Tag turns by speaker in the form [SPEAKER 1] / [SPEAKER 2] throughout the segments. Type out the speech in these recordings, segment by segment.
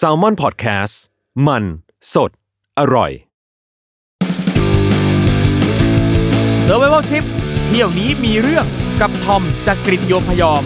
[SPEAKER 1] s a l m o n PODCAST มัน สด อร่อย
[SPEAKER 2] s u r v i v a l Trip เที่ยวนี้มีเรื่องกับทอมจากกรีฑโยมพยอม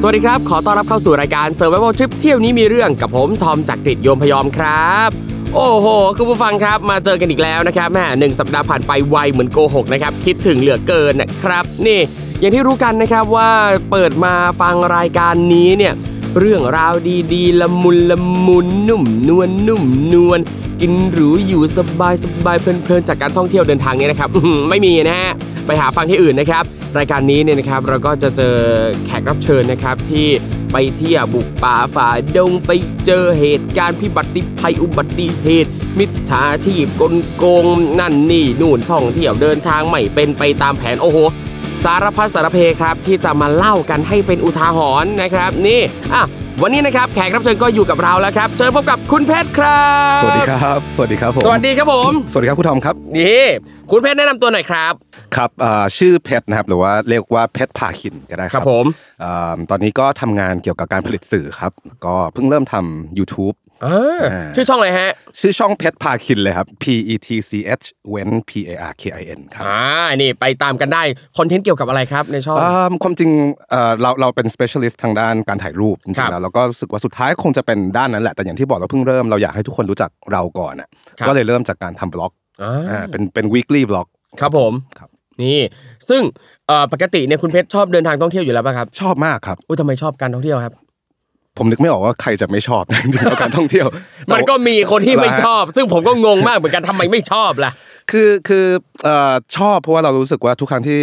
[SPEAKER 2] สวัสดีครับ ขอต้อนรับเข้าสู่รายการ Survival Trip เที่ยวนี้มีเรื่องกับผมทอมจากกรีฑโยมพยอมครับโอ้โห คุณผู้ฟังครับ มาเจอกันอีกแล้วนะครับแม่หนึ่งสัปดาห์ผ่านไปไวเหมือนโกหกนะครับ คิดถึงเหลือเกินนะครับ นี่ อย่างที่รู้กันนะครับว่าเปิดมาฟังรายการนี้เนี่ยเรื่องราวดีๆ ละมุนละมุนนุ่มนวลนุ่มนวลกินหรูอยู่สบายสบายเพลินๆจากการท่องเที่ยวเดินทางนี้นะครับไม่มีนะฮะไปหาฟังที่อื่นนะครับ รายการนี้เนี่ยนะครับเราก็จะเจอแขกรับเชิญนะครับที่ไปเที่ยวบุกป่าฝ่าดงไปเจอเหตุการณ์พิบัติภัยอุบัติเหตุ มิจฉาชีพกลโกงนั่นนี่นู่นท่องเที่ยวเดินทางไม่เป็นไปตามแผนโอ้โห สารพัดสารเพครับที่จะมาเล่ากันให้เป็นอุทาหรณ์นะครับ นี่อะวันนี้นะครับแขกรับเชิญก็อยู่กับเราแล้วครับ เชิญพบกับคุณเพชรครับ
[SPEAKER 3] สวัสดีครับ สวัสดีครับผม
[SPEAKER 2] สวัสดีครับผม
[SPEAKER 3] สวัสดีครับคุณทอมครับ
[SPEAKER 2] นี่คุณเพชรแนะนำตัวหน่อยครับ
[SPEAKER 3] ครับอ่าชื่อเพชรนะครับหรือว่าเรียกว่าเพชรพาคินก็ได้ค
[SPEAKER 2] ครั
[SPEAKER 3] รับบ
[SPEAKER 2] ผม
[SPEAKER 3] อ่าตอนนี้ก็ทำงานเกี่ยวกับการผลิตสื่อครับ ก็เพิ่งเริ่มทำ YouTube
[SPEAKER 2] อ่า
[SPEAKER 3] อ่า
[SPEAKER 2] ชื่อช่องอะไรฮะ
[SPEAKER 3] ชื่อช่องเพชรพาคินเลยครับ P E T C H เว้น P A R K I N ครับ
[SPEAKER 2] อ่านี่ไปตามกันได้ คอนเทนต์เกี่ยวกับอะไรครับในช่อง
[SPEAKER 3] อ่าความจริงเอ่อเราเราเป็น specialist ทางด้านการถ่ายรูปจริ
[SPEAKER 2] ครั
[SPEAKER 3] ง
[SPEAKER 2] บ
[SPEAKER 3] ๆแล้วเราก็รู้สึกว่าสุดท้ายคงจะเป็นด้านนั้นแหละแต่อย่างที่บอกเราเพิ่งเริ่มเราอยากให้ทุกคนรู้จักเราก่อนอะ
[SPEAKER 2] ครับ
[SPEAKER 3] ก็เลยเริ่มจากการทำบล็อก
[SPEAKER 2] อ่า
[SPEAKER 3] อ่าเป็นเป็น weekly vlog
[SPEAKER 2] ครับผม
[SPEAKER 3] ครับ
[SPEAKER 2] นี่ซึ่งเอ่อปกติเนี่ยคุณเพชรชอบเดินทางท่องเที่ยวอยู่แล้วป่ะครับ
[SPEAKER 3] ชอบมากครับ
[SPEAKER 2] อุ้ยทำไมชอบการท่องเที่ยวครับ
[SPEAKER 3] ผมนึกไม่ออกว่าใครจะไม่ชอบจริงๆแล้วการท่องเที่ยว
[SPEAKER 2] มันก็มีคนที่ไม่ชอบ ซึ่งผมก็งงมากเหมือนกันทำไมไม่ชอบล่ะ
[SPEAKER 3] คือคือเอ่อชอบเพราะว่าเรารู้สึกว่าทุกครั้งที่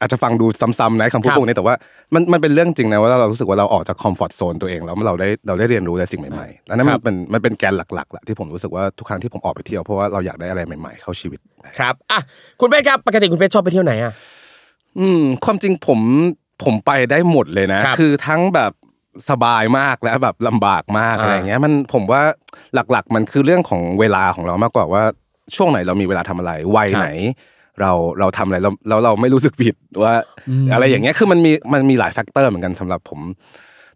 [SPEAKER 3] อาจจะฟังดูซ้ำๆนะคำพูด
[SPEAKER 2] ครับ
[SPEAKER 3] พวกนี้แต่ว่ามันมันเป็นเรื่องจริงนะว่าเรารู้สึกว่าเราออกจากคอมฟอร์ทโซนตัวเองแล้วเราได้เราได้เรียนรู้อะไรสิ่งใหม่ๆแล้วนั่น
[SPEAKER 2] ครั
[SPEAKER 3] มัน
[SPEAKER 2] บ
[SPEAKER 3] เป็นมันเป็นแกนหลักๆแหละที่ผมรู้สึกว่าทุกครั้งที่ผมออกไปเที่ยวเพราะว่าเราอยากได้อะไรใหม่ๆเข้าชีวิต
[SPEAKER 2] ครับอะคุณเพชรครับปกติคุณเพชรชอบไปเที่ยวไหนอะ
[SPEAKER 3] อืมความจริงผมผมไปได้หมดเลยนะ
[SPEAKER 2] ครับ
[SPEAKER 3] คือทั้งแบบ สบายมากและแบบลำบากมาก
[SPEAKER 2] อ่า
[SPEAKER 3] อะไรอย่างเงี้ย มันผมว่าหลักๆ มันคือเรื่องของเวลาของเรามากกว่าว่าช่วงไหนเรามีเวลาทำอะไรวัยไหน เราเราทำอะไรแล้วแล้วเราไม่รู้สึกผิดว่า อะไรอย่างเงี้ยคือมันมีมันมีหลายแฟกเตอร์เหมือนกันสำหรับผม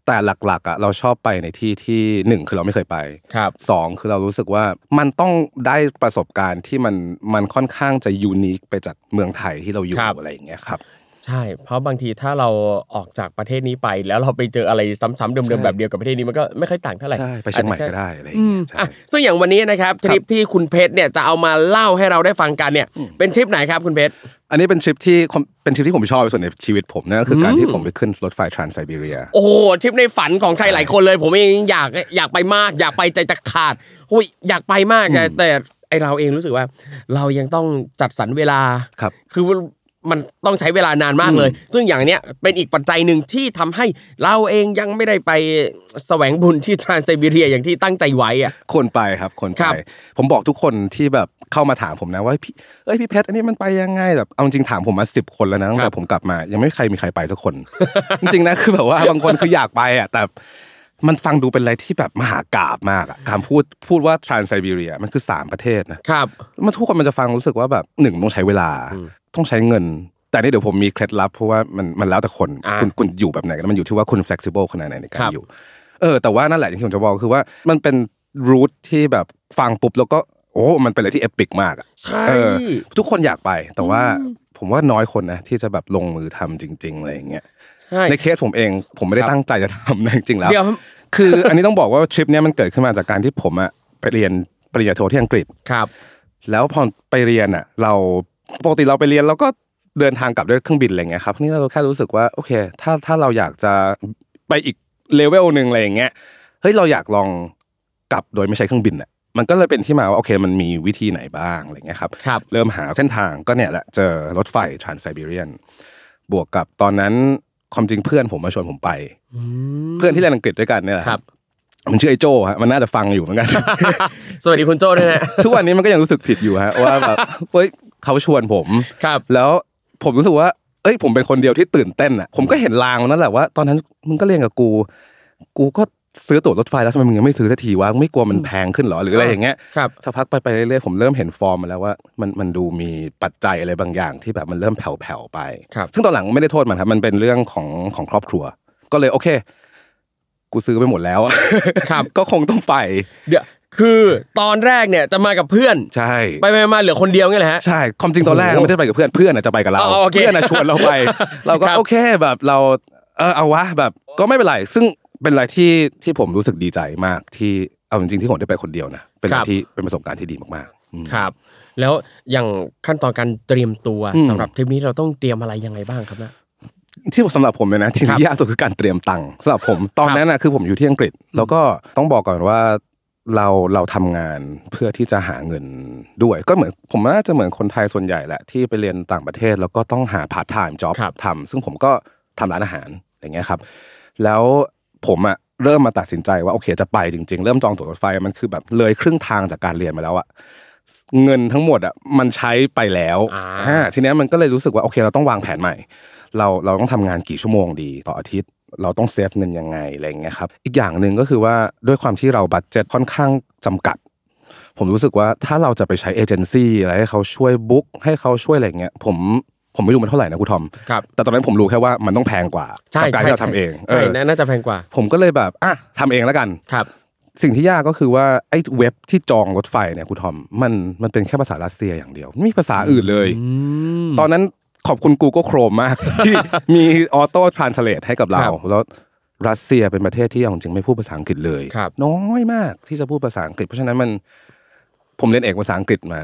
[SPEAKER 3] แต่หลักๆอะเราชอบไปในที่ที่หนึ่งคือเราไม่เคยไป
[SPEAKER 2] ครับ
[SPEAKER 3] สองคือเรารู้สึกว่ามันต้องได้ประสบการณ์ที่มันมันค่อนข้างจะยูนิคไปจากเมืองไทยที่เราอยู่
[SPEAKER 2] ครับ
[SPEAKER 3] อะไรอย่างเงี้ยครับ
[SPEAKER 2] ใช่ เพราะบางทีถ้าเราออกจากประเทศนี้ไป แล้วเราไปเจออะไรซ้ำๆเดิม
[SPEAKER 3] ใช่
[SPEAKER 2] ๆแบบเดียวกับประเทศนี้มันก็ไม่ค่อยต่างเท่าไหร่
[SPEAKER 3] ใช่ไปเชียงใหม่
[SPEAKER 2] อาจจะ
[SPEAKER 3] ก็
[SPEAKER 2] แค่
[SPEAKER 3] ได้อะไรอย่างเงี้ยใช่
[SPEAKER 2] อะซึ่งอย่างวันนี้นะครับทริปที่คุณเพชรเนี่ยจะเอามาเล่าให้เราได้ฟังกันเนี่ยเป็นทริปไหนครับคุณเพชร
[SPEAKER 3] อันนี้เป็นทริปที่เป็นทริปที่ผมชอบที่สุดในชีวิตผมนั่นก็คือการที่ผมไปขึ้นรถไฟทรานไซบีเรีย
[SPEAKER 2] โอ้โหทริปในฝันของใครหลายคนเลย ผมเองอยากอยากไปมาก อยากไปใจจะขาดอุ้ยอยากไปมากแต่แต่ไอเราเองรู้สึกว่า เรายังต้องจัดสรรเวลา
[SPEAKER 3] ครับ
[SPEAKER 2] คือ มันต้องใช้เวลานานมากเลย ซึ่งอย่างเนี้ยเป็นอีกปัจจัยหนึ่งที่ทำให้เราเองยังไม่ได้ไปแสวงบุญที่ทรานไซบีเรียอย่างที่ตั้งใจไว้อะ
[SPEAKER 3] คนไปครับคน
[SPEAKER 2] ครั
[SPEAKER 3] ไป
[SPEAKER 2] บ
[SPEAKER 3] ผมบอกทุกคนที่แบบเข้ามาถามผมนะว่าพี่เอ้ยพี่เพชรอันนี้มันไปยังไงแบบเอาจริงๆถามผมมาสิบคนแล้วนะตั้งแต่ผมกลับมา ยังไม่ใครมีใครไปสักคน จริงๆนะคือแบบว่าบางคนคืออยากไปอะแต่ มันฟังดูเป็นอะไรที่แบบมหากาบมากอะการพูดพูดว่าทรานไซบีเรียมันคือสามประเทศนะครับมันทุกคนมันจะฟังรู้สึกว่าแบบหนึ่งต้องใช้เวลา ต้องใช้เงิน แต่นี่เดี๋ยวผมมีเคล็ดลับเพราะว่ามันมันแล้วแต่คน
[SPEAKER 2] อ่า
[SPEAKER 3] คุณคุณอยู่แบบไหนกันมันอยู่ที่ว่าคุณ flexible ขนาดไหนในกา
[SPEAKER 2] ค
[SPEAKER 3] ร
[SPEAKER 2] รับ
[SPEAKER 3] อยู่ เออ แต่ว่านั่นแหละอย่างที่ผมจะบอกคือว่ามันเป็นรูทที่แบบฟังปุ๊บแล้วก็โอ้ มันเป็นอะไรที่เอปิกมากอะ
[SPEAKER 2] ใช่
[SPEAKER 3] เออทุกคนอยากไป แต่ว่าผมว่าน้อยคนนะที่จะแบบลงมือทำจริง ๆ อะไรอย่างเงี้ย
[SPEAKER 2] ใช่
[SPEAKER 3] ในเคสผมเอง ผมไม่ได้
[SPEAKER 2] ครับ
[SPEAKER 3] ตั้งใจจะทำนะจริงๆแล้ว
[SPEAKER 2] เดี๋ยว
[SPEAKER 3] คืออันนี้ต้องบอกว่าทริปเนี้ยมันเกิดขึ้นมาจากการที่ผมอะไปเรียนปริญญาโทที่อังกฤษ
[SPEAKER 2] ครับ
[SPEAKER 3] แล้วพอไปเรียนอะเราปกติเราไปเรียนเราก็เดินทางกลับด้วยเครื่องบินอะไรเงี้ยครับนี่เราแค่รู้สึกว่าโอเค ถ้าถ้าเราอยากจะไปอีกเลเวลหนึ่งอะไรอย่างเงี้ยเฮ้ยเราอยากลองกลับโดยไม่ใช้เครื่องบินอะมันก็เลยเป็นที่มาว่าโอเคมันมีวิธีไหนบ้างอะไรเงี้ยครับ
[SPEAKER 2] ครับ
[SPEAKER 3] เริ่มหาเส้นทางก็เนี่ยแหละเจอรถไฟทรานไซบีเรียนบวกกับตอนนั้น ความจริงเพื่อนผมมาชวนผมไปเพื่อนที่เรียนอังกฤษด้วยกันเนี่ยแหละ
[SPEAKER 2] ครับ
[SPEAKER 3] มันชื่อไอ้โจฮะมันน่าจะฟังอยู่เหมือนกัน
[SPEAKER 2] สวัสดีคุณโจ้ด้วยนะ
[SPEAKER 3] ทุกวันนี้มันก็ยังรู้สึกผิดอยู่ฮะว่าแบบเฮ้ยเขาชวนผม
[SPEAKER 2] ครับ
[SPEAKER 3] แล้วผมรู้สึกว่า เอ้ยผมเป็นคนเดียวที่ตื่นเต้นอะ ผมก็เห็นลางนั่นแหละว่า ตอนนั้นมึงก็เรียนกับกู กูก็ ซื้อตั๋วรถไฟแล้วทำไมมึงยังไม่ซื้อสักทีวะมึงไม่กลัวมันแพงขึ้นเหรอหรืออะไรอย่างเงี้ย
[SPEAKER 2] ครับ
[SPEAKER 3] สักพักไปไปเรื่อยๆผมเริ่มเห็นฟอร์มมาแล้วว่ามันมันดูมีปัจจัยอะไรบางอย่างที่แบบมันเริ่มแผ่วๆไป
[SPEAKER 2] ครับ
[SPEAKER 3] ซึ่งตอนหลังไม่ได้โทษมันครับมันเป็นเรื่องของของครอบครัว ก็เลยโอเค กูซื้อไปหมดแล้วอะ
[SPEAKER 2] ครับ
[SPEAKER 3] ก็คงต้องไป
[SPEAKER 2] เดี๋ยวคือตอนแรกเนี่ยจะมากับเพื่อน
[SPEAKER 3] ใช่
[SPEAKER 2] ไปไปมาเหลือคนเดียวไงแหละฮะ
[SPEAKER 3] ใช่ความจริงตอนแรก
[SPEAKER 2] โอ้โห
[SPEAKER 3] ไม่ได้ไปกับเพื่อนเพื่อนอะจะไปกับเรา
[SPEAKER 2] อ๋อโอเค
[SPEAKER 3] เพื่อนอะชวนเราไป เราก็
[SPEAKER 2] ครับ
[SPEAKER 3] โอเคแบบเราเออเอาวะแบบก็ไม่เป็นไรซึ่ง เป็นอะไรที่ที่ผมรู้สึกดีใจมากที่เอาจริงๆที่ผมได้ไปคนเดียวนะเป็นอะไรที่เป็นประสบการณ์ที่ดีมากๆอืม
[SPEAKER 2] ครับ แล้วอย่างขั้นตอนการเตรียมตัว
[SPEAKER 3] อืม
[SPEAKER 2] สำหรับทริปนี้เราต้องเตรียมอะไรยังไงบ้างครับเนี่ย
[SPEAKER 3] ที่สำหรับผมเลยนะที่
[SPEAKER 2] ครับ
[SPEAKER 3] ยากสุดคือการเตรียมตังค์สำหรับผมตอนนั้นนะคือผมอยู่ที่อังกฤษ แล้วก็ต้องบอกก่อนว่าเราเราทำงานเพื่อที่จะหาเงินด้วย ก็เหมือนผมน่าจะเหมือนคนไทยส่วนใหญ่แหละที่ไปเรียนต่างประเทศแล้วก็ต้องหา part-time job
[SPEAKER 2] ครับ
[SPEAKER 3] ทำซึ่งผมก็ทำร้านอาหารอย่างเงี้ยครับ แล้ว ผมอะเริ่มมาตัดสินใจว่าโอเคจะไปจริง ๆ เริ่มจองตั๋วรถไฟมันคือแบบเลยครึ่งทางจากการเรียนมาแล้วอะเงินทั้งหมดอะมันใช้ไปแล้ว
[SPEAKER 2] อ่า
[SPEAKER 3] อ่าทีเนี้ยมันก็เลยรู้สึกว่าโอเคเราต้องวางแผนใหม่ เราเราต้องทำงานกี่ชั่วโมงดีต่ออาทิตย์ เราต้อง save เงินยังไงอะไรอย่างเงี้ยครับอีกอย่างหนึ่งก็คือว่าด้วยความที่เรา budget ค่อนข้างจำกัด ผมรู้สึกว่าถ้าเราจะไปใช้เอเจนซี่อะไรให้เขาช่วย book ให้เขาช่วยอะไรอย่างเงี้ยผม ผมไม่รู้มันเท่าไหร่นะครูทอม
[SPEAKER 2] ครับ
[SPEAKER 3] แต่ตอนนั้นผมรู้แค่ว่ามันต้องแพงกว่า
[SPEAKER 2] ใช่
[SPEAKER 3] กับการที่เราทำเอง
[SPEAKER 2] ใช่
[SPEAKER 3] เออ
[SPEAKER 2] น่าจะแพงกว่า
[SPEAKER 3] ผมก็เลยแบบอะทำเองแล้วกัน
[SPEAKER 2] ครับ
[SPEAKER 3] สิ่งที่ยากก็คือว่าไอ้เว็บที่จองรถไฟเนี่ยครูทอมมันมันเป็นแค่ภาษารัสเซียอย่างเดียวไม่มีภาษาอื่นเลย ตอนนั้นขอบคุณ Google Chrome มากที่มีออโต้ทรานสเลทให้กับเรา
[SPEAKER 2] ครับ
[SPEAKER 3] แล้วรัสเซียเป็นประเทศที่เอาจริงๆไม่พูดภาษาอังกฤษเลย
[SPEAKER 2] ครับ
[SPEAKER 3] น้อยมากที่จะพูดภาษาอังกฤษ เพราะฉะนั้นมันผมเรียนเอกภาษาอังกฤษมา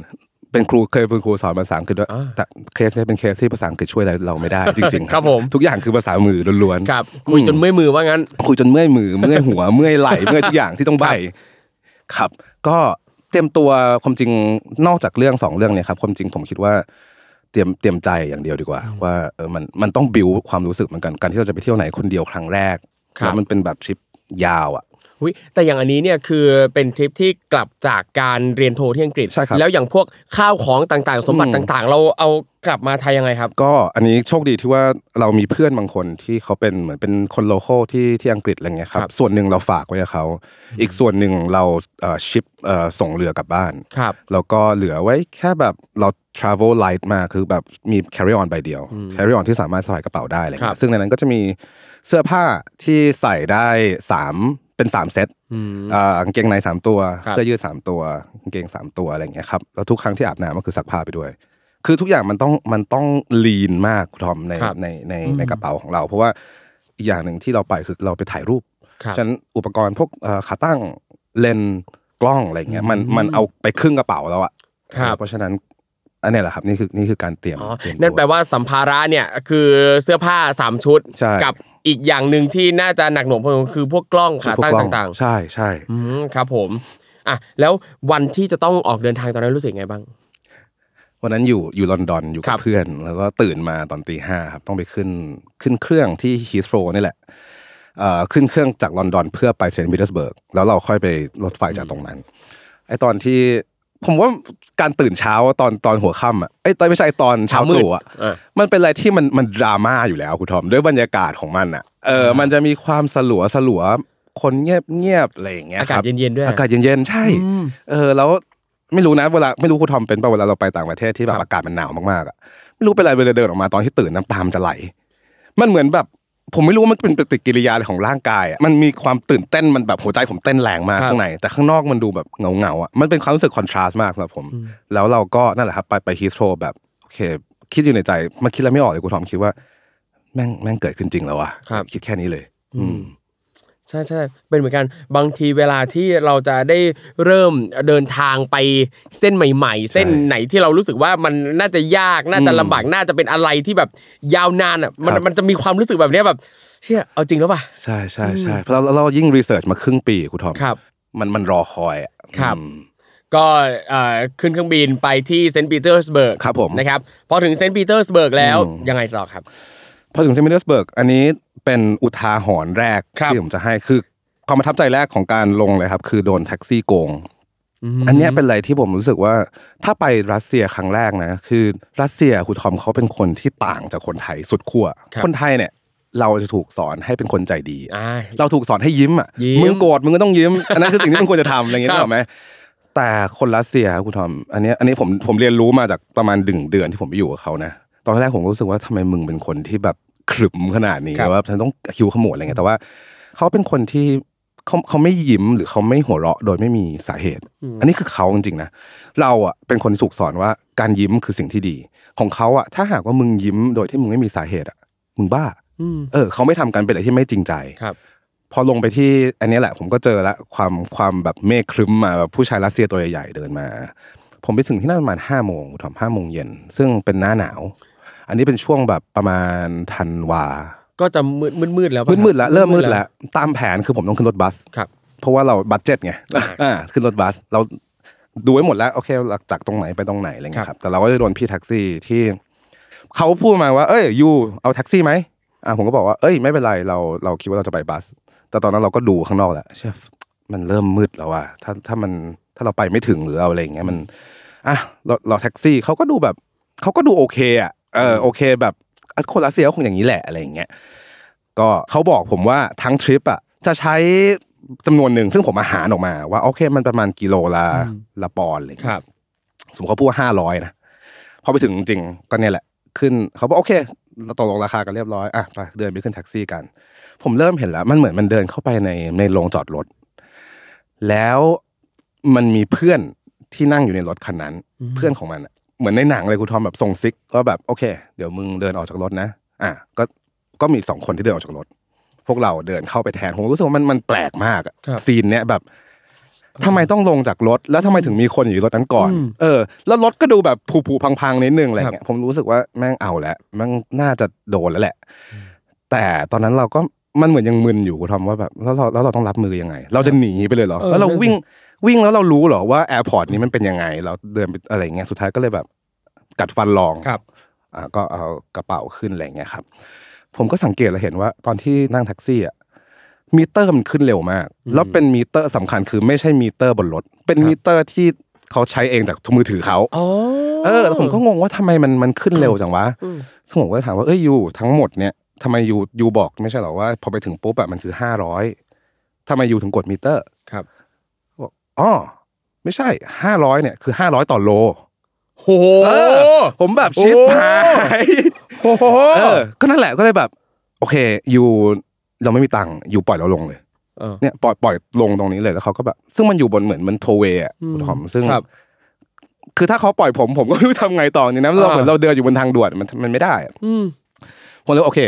[SPEAKER 3] เป็นครูเคยเป็นครูสอนภาษาอังกฤษด้วย
[SPEAKER 2] อ่า
[SPEAKER 3] แต่เคสเนี้เป็นเคสที่ภาษาอังกฤษช่วยอะไรเราไม่ได้จริงๆ
[SPEAKER 2] ครับผม
[SPEAKER 3] ทุกอย่างคือภาษามือล้วนๆ
[SPEAKER 2] ครับคุยจนเมื่อยมือว่างั้น
[SPEAKER 3] คุยจนเมื่อยมือเมื่อยหัวเมื่อยไหล่เมื่อยทุกอย่างที่ต้องใบครับ ก็เตรียมตัวความจริงนอกจากเรื่องสองเรื่องเนี่ยครับความจริงผมคิดว่าเตรียมเตรียมใจอย่างเดียวดีกว่า ว่าเออมันมันต้องบิวความรู้สึกเหมือนกันการที่เราจะไปเที่ยวไหนคนเดียวครั้งแรก
[SPEAKER 2] ครับ
[SPEAKER 3] แล้วมันเป็นแบบทริปยาวอะ
[SPEAKER 2] อุ๊ยแต่อย่างอันนี้เนี่ยคือเป็นทริปที่กลับจากการเรียนโทที่อังกฤษ
[SPEAKER 3] ใช่ครับ
[SPEAKER 2] แล้วอย่างพวกข้าวของต่างๆ สมบัติ
[SPEAKER 3] อืม
[SPEAKER 2] ต่างๆ เราเอากลับมาไทยยังไงครับ
[SPEAKER 3] ก็อันนี้โชคดีที่ว่าเรามีเพื่อนบางคนที่เขาเป็นเหมือนเป็นคน local ที่ที่อังกฤษอะไรเงี้ยครับ
[SPEAKER 2] ครับ
[SPEAKER 3] ส่วนหนึ่งเราฝากไว้กับเขา อีกส่วนหนึ่งเราเอ่อ ship เอ่อส่งเรือกลับบ้าน
[SPEAKER 2] ครับ
[SPEAKER 3] แล้วก็เหลือไว้แค่แบบเรา travel light มาคือแบบมี carry on ใบเดียว carry on ที่สามารถสะพายกระเป๋าได้อะไรเงี้ยครับซึ่งในนั้นก็จะมีเสื้อผ้าที่ใส่ได้สาม เป็นสามเซตอ่ากางเกงในสามตัว
[SPEAKER 2] ครับ
[SPEAKER 3] เสื้อยืดสามตัวกางเกงสามตัวอะไรเงี้ยครับแล้วทุกครั้งที่อาบน้ำก็คือซักผ้าไปด้วย คือทุกอย่างมันต้องมันต้องลีนมากคุณทอมใน
[SPEAKER 2] ครับ
[SPEAKER 3] ในในในกระเป๋าของเรา เพราะว่าอีกอย่างหนึ่งที่เราไปคือเราไปถ่ายรูป
[SPEAKER 2] ครับ
[SPEAKER 3] ฉะนันอุปกรณ์พวกเอ่อขาตั้งเลนส์กล้องอะไรเงี้ยมันมันเอาไปครึ่งกระเป๋าแล้วอะ
[SPEAKER 2] ครับ
[SPEAKER 3] เพราะฉะนั้นอันเนี้ยแหละครับนี่คือนี่คือการเตรียม
[SPEAKER 2] อ๋อ
[SPEAKER 3] เตรียม
[SPEAKER 2] นั่นแปล
[SPEAKER 3] ตัว
[SPEAKER 2] ว่าสัมภาระเนี่ยคือเสื้อผ้าสามชุด
[SPEAKER 3] ใช่
[SPEAKER 2] กับ อีกอย่างหนึ่งที่น่าจะหนักหน่วงพอสมควรคือพวกกล้องขา
[SPEAKER 3] พวก
[SPEAKER 2] ตั้ง
[SPEAKER 3] กล้อ
[SPEAKER 2] ต่าง
[SPEAKER 3] ใช่ใช่
[SPEAKER 2] ๆอืมครับผมอะแล้ววันที่จะต้องออกเดินทางตอนนั้นรู้สึกไงบ้าง
[SPEAKER 3] วันนั้นอยู่อยู่ลอนดอนอยู่
[SPEAKER 2] ครั
[SPEAKER 3] กับบเพื่อน แล้วก็ตื่นมาตอนตีห้าครับต้องไปขึ้นขึ้นเครื่องที่ฮีสโ r รนี่แหละเอ่อขึ้นเครื่องจากลอนดอนเพื่อไปเซนต์ปีเตอร์สเบิร์กแล้วเราค่อยไปรถไฟจากตรงนั้นไอตอนที่ ผมว่าการตื่นเช้าตอนตอนหัวค่ำอะไอ้ยตอนไม่ใช่ตอนเช้า
[SPEAKER 2] เช้ามื
[SPEAKER 3] ต
[SPEAKER 2] ด
[SPEAKER 3] รู่อะ
[SPEAKER 2] เออ
[SPEAKER 3] มันเป็นอะไรที่มันมันดราม่าอยู่แล้วคุณทอมด้วยบรรยากาศของมันอะเออมันจะมีความสลัวสลัวคนเงียบเงียบอะไรอย่างเงี้ย
[SPEAKER 2] อากาศ
[SPEAKER 3] ครับ
[SPEAKER 2] เย็นๆด้วย
[SPEAKER 3] อากาศเย็นๆใช่ เออแล้วไม่รู้นะเวลาไม่รู้คุณทอมเป็นป่ะเวลาเราไปต่างประเทศที่แบ
[SPEAKER 2] ครับบ
[SPEAKER 3] อากาศมันหนาวมากๆอะไม่รู้เป็นอะไรเวลาเดินออกมาตอนที่ตื่นน้ำตามนจะไหล มันเหมือนแบบ ผมไม่รู้ว่ามันเป็นปฏิกิริยาอะไรของร่างกายอะมันมีความตื่นเต้นมันแบบหัวใจผมเต้นแรงมาก
[SPEAKER 2] ครับ
[SPEAKER 3] ข้างในแต่ข้างนอกมันดูแบบเงาเงาๆอะมันเป็นความรู้สึกคอนทราสต์มากสำหรับผม แล้วเราก็นั่นแหละครับไปไปฮีสโตรแบบโอเค คิดอยู่ในใจมันคิดอะไรไม่ออกเลยคุณทอมคิดว่า แม่งแม่งเกิดขึ้นจริงแล้ววะ
[SPEAKER 2] ครับ
[SPEAKER 3] คิดแค่นี้เลย อืม
[SPEAKER 2] ใช่ใช่เป็นเหมือนกันบางทีเวลาที่เราจะได้เริ่มเดินทางไปเส้นใหม่ ๆ เส้นไหนที่เรารู้สึกว่ามันน่าจะยากน่าจะลำบากน่าจะเป็นอะไรที่แบบยาวนานอะมัน
[SPEAKER 3] ครับ
[SPEAKER 2] มันจะมีความรู้สึกแบบเนี้ยแบบเฮียเอาจริงแล้วป่ะ
[SPEAKER 3] ใช่ใช่ใช่เพราะเราเรายิ่งรีเสิร์ชมาครึ่งปีคุณทอม
[SPEAKER 2] ครับ
[SPEAKER 3] มันมันรอคอยอะ
[SPEAKER 2] ครับ
[SPEAKER 3] อืม
[SPEAKER 2] ก็เอ่อขึ้นเครื่องบินไปที่เซนต์ปีเตอร์สเบิร์ก
[SPEAKER 3] ครับผม
[SPEAKER 2] นะครับพอถึงเซนต์ปีเตอร์สเบิร์กแล้ว
[SPEAKER 3] อืม
[SPEAKER 2] ยังไงต่อครับ
[SPEAKER 3] พอถึงเซนต์ปีเตอร์สเบิร์กอันนี้เป็นอุทาหรณ์แรก
[SPEAKER 2] ครับ
[SPEAKER 3] ที่ผมจะให้คือความประทับใจแรกของการลงเลยครับ คือโดนแท็กซี่โกง อันเนี้ยเป็นอะไรที่ผมรู้สึกว่าถ้าไปรัสเซียครั้งแรกนะ คือรัสเซียคุณทอมเขาเป็นคนที่ต่างจากคนไทยสุดขั้ว
[SPEAKER 2] ครับ
[SPEAKER 3] คนไทยเนี่ยเราจะถูกสอนให้เป็นคนใจดี
[SPEAKER 2] อ่า
[SPEAKER 3] เราถูกสอนให้ยิ้มอะ
[SPEAKER 2] ยิ้ม
[SPEAKER 3] มึงโกรธมึงก็ต้องยิ้ม อันนั้นคือสิ่งที่มึงควรจะทำอะไรอย่างเงี้ย
[SPEAKER 2] ครับ
[SPEAKER 3] ถูกไหมแต่คนรัสเซียครับคุณทอม อันเนี้ยอันนี้ผมผมเรียนรู้มาจากประมาณดึงเดือนที่ผมไปอยู่กับเขานะตอนแรกผมก็รู้สึกว่าทำไมมึงเป็นคนที่แบบ ขรึมขนาดนี้
[SPEAKER 2] ครับ
[SPEAKER 3] ว่าฉันต้องคิ้วขมวดอะไรเงี้ยแต่ว่าเขาเป็นคนที่เขาเขาไม่ยิ้มหรือเขาไม่หัวเราะโดยไม่มีสาเหตุ อันนี้คือเขาจริงๆนะเราอะเป็นคนที่ถูกสอนว่าการยิ้มคือสิ่งที่ดี ของเขาอะถ้าหากว่ามึงยิ้มโดยที่มึงไม่มีสาเหตุอะมึงบ้า
[SPEAKER 2] อืม
[SPEAKER 3] เออเขาไม่ทำกันเป็นอะไรที่ไม่จริงใจ
[SPEAKER 2] ครับ
[SPEAKER 3] พอลงไปที่อันนี้แหละ ผมก็เจอละความความแบบเมฆครึ้มมาแบบผู้ชายรัสเซียตัวใหญ่ๆเดินมา ผมไปถึงที่นั่นประมาณห้าโมงทำห้าโมงเย็นซึ่งเป็นหน้าหนาว อันนี้เป็นช่วงแบบประมาณธันวา
[SPEAKER 2] ก็จะมืดมืดมืดแล้วป่ะ
[SPEAKER 3] มืดๆแล้วเริ่มมืดแล้วตามแผนคือผมต้องขึ้นรถบัส
[SPEAKER 2] ครับ
[SPEAKER 3] เพราะว่าเราบัตเจ็ตไงอ่าขึ้นรถบัส เราดูไว้หมดแล้วโอเคเราจากตรงไหนไปตรงไหนอะไรเงี้ยครับ แต่เราก็จะโดนพี่แท็กซี่ที่เขาพูดมาว่า เอ้ยยูเอาแท็กซี่ไหมอ่าผมก็บอกว่าเอ้ยไม่เป็นไรเราเราคิดว่าเราจะไปบัส แต่ตอนนั้นเราก็ดูข้างนอกแหละเชฟมันเริ่มมืดแล้วอะถ้าถ้ามันถ้าเราไปไม่ถึงหรือเอาอะไรอย่างเงี้ยมันอะเราเราแท็กซี่เขาก็ดูแบบเขาก็ดูโอเคอะ เออโอเคแบบอะคนรัสเซียก็คงอย่างนี้แหละอะไรอย่างเงี้ยก็เขาบอกผมว่าทั้งทริปอะจะใช้จำนวนหนึ่งซึ่งผมอาหารออกมา ว่าโอเค มันประมาณกิโลละละปอนด์อะไรอย่าง
[SPEAKER 2] ค
[SPEAKER 3] เลย
[SPEAKER 2] รับ
[SPEAKER 3] สมมติเขาพูดว่าห้าร้อยนะพอไปถึงจริงๆก็เนี่ยแหละ ขึ้นเขาบอกโอเคเราตกลงราคากันเรียบร้อยอะไปเดินไปขึ้นแท็กซี่กัน ผมเริ่มเห็นแล้ว มันเหมือนมันเดินเข้าไปในในโรงจอดรถ แล้วมันมีเพื่อนที่นั่งอยู่ในรถคันนั้น เพื่อนของมันอะ เหมือนในหนังเลยคุณทอมแบบส่งซิกว่าแบบโอเค เดี๋ยวมึงเดินออกจากรถนะ อะก็ก็มีสองคนที่เดินออกจากรถ พวกเราเดินเข้าไปแทนผมรู้สึกว่ามันมันแปลกมากอะ
[SPEAKER 2] ครับ
[SPEAKER 3] scene เนี้ยแบบทำไมต้องลงจากรถ แล้วทำไมถึงมีคนอยู่ในรถนั้นก่อนเออ แล้วรถก็ดูแบบผุๆพังๆนิดนึงอะไรเงี้ยผมรู้สึกว่าแม่งเอาแล้วแม่งน่าจะโดนแล้วแหละ แต่ตอนนั้นเราก็มันเหมือนยังมึนอยู่คุณทอมว่าแบบแล้วเราแล้วเราต้องรับมือยังไง เราจะหนีไปเลยเหรอ
[SPEAKER 2] เออ
[SPEAKER 3] แล้วเรา
[SPEAKER 2] นั่นสิ
[SPEAKER 3] วิ่ง วิ่งแล้วเรารู้เหรอว่า airport นี้มันเป็นยังไง เราเดินไปอะไรเงี้ยสุดท้ายก็เลยแบบกัดฟันลอง
[SPEAKER 2] ครับ
[SPEAKER 3] อ่าก็เอากระเป๋าขึ้นอะไรเงี้ยครับ ผมก็สังเกตแล้วเห็นว่า ตอนที่นั่งแท็กซี่อะมิเตอร์มันขึ้นเร็วมาก แล้วเป็นมิเตอร์สำคัญคือไม่ใช่มิเตอร์บนรถ เป็นมิเตอร์ที่เขาใช้เองจากมือถือเขา
[SPEAKER 2] อ๋อ
[SPEAKER 3] เออแล้วผมก็งงว่าทำไมมันมันขึ้นเร็วจังวะซึ่งผมก็ถามว่าเอ้ย you ทั้งหมดเนี่ยทำไม you you บอกไม่ใช่เหรอว่า พอไปถึงปุ๊บแบบมันคือห้าร้อยทำไม you ถึงกดมิเตอร์
[SPEAKER 2] ครับ
[SPEAKER 3] บ อกอ๋อไม่ใช่ห้าร้อยเนี่ยคือห้าร้อยต่อโล
[SPEAKER 2] โอ้โห
[SPEAKER 3] เออผมแบบชิป
[SPEAKER 2] โอ้
[SPEAKER 3] หาย
[SPEAKER 2] โอ้โห
[SPEAKER 3] เออก็นั่นแหละก็เลยแบบ โอเคยูเราไม่มีตังค์ยูปล่อยเราลงเลย
[SPEAKER 2] เออ
[SPEAKER 3] เนี่ยปล่อยปล่อยลงตรงนี้เลยแล้วเขาก็แบบ ซึ่งมันอยู่บนเหมือนมันโทเวย์อะคุณทอมซึ่ง
[SPEAKER 2] ครับ
[SPEAKER 3] คือถ้าเขาปล่อยผมผมก็ไม่รู้ทำไงต่อเนี่ยนะเราเหมือนเราเดินอยู่บนทางด่วนมันมันไม่ได้อะ
[SPEAKER 2] อืม
[SPEAKER 3] ผมเลยโอเค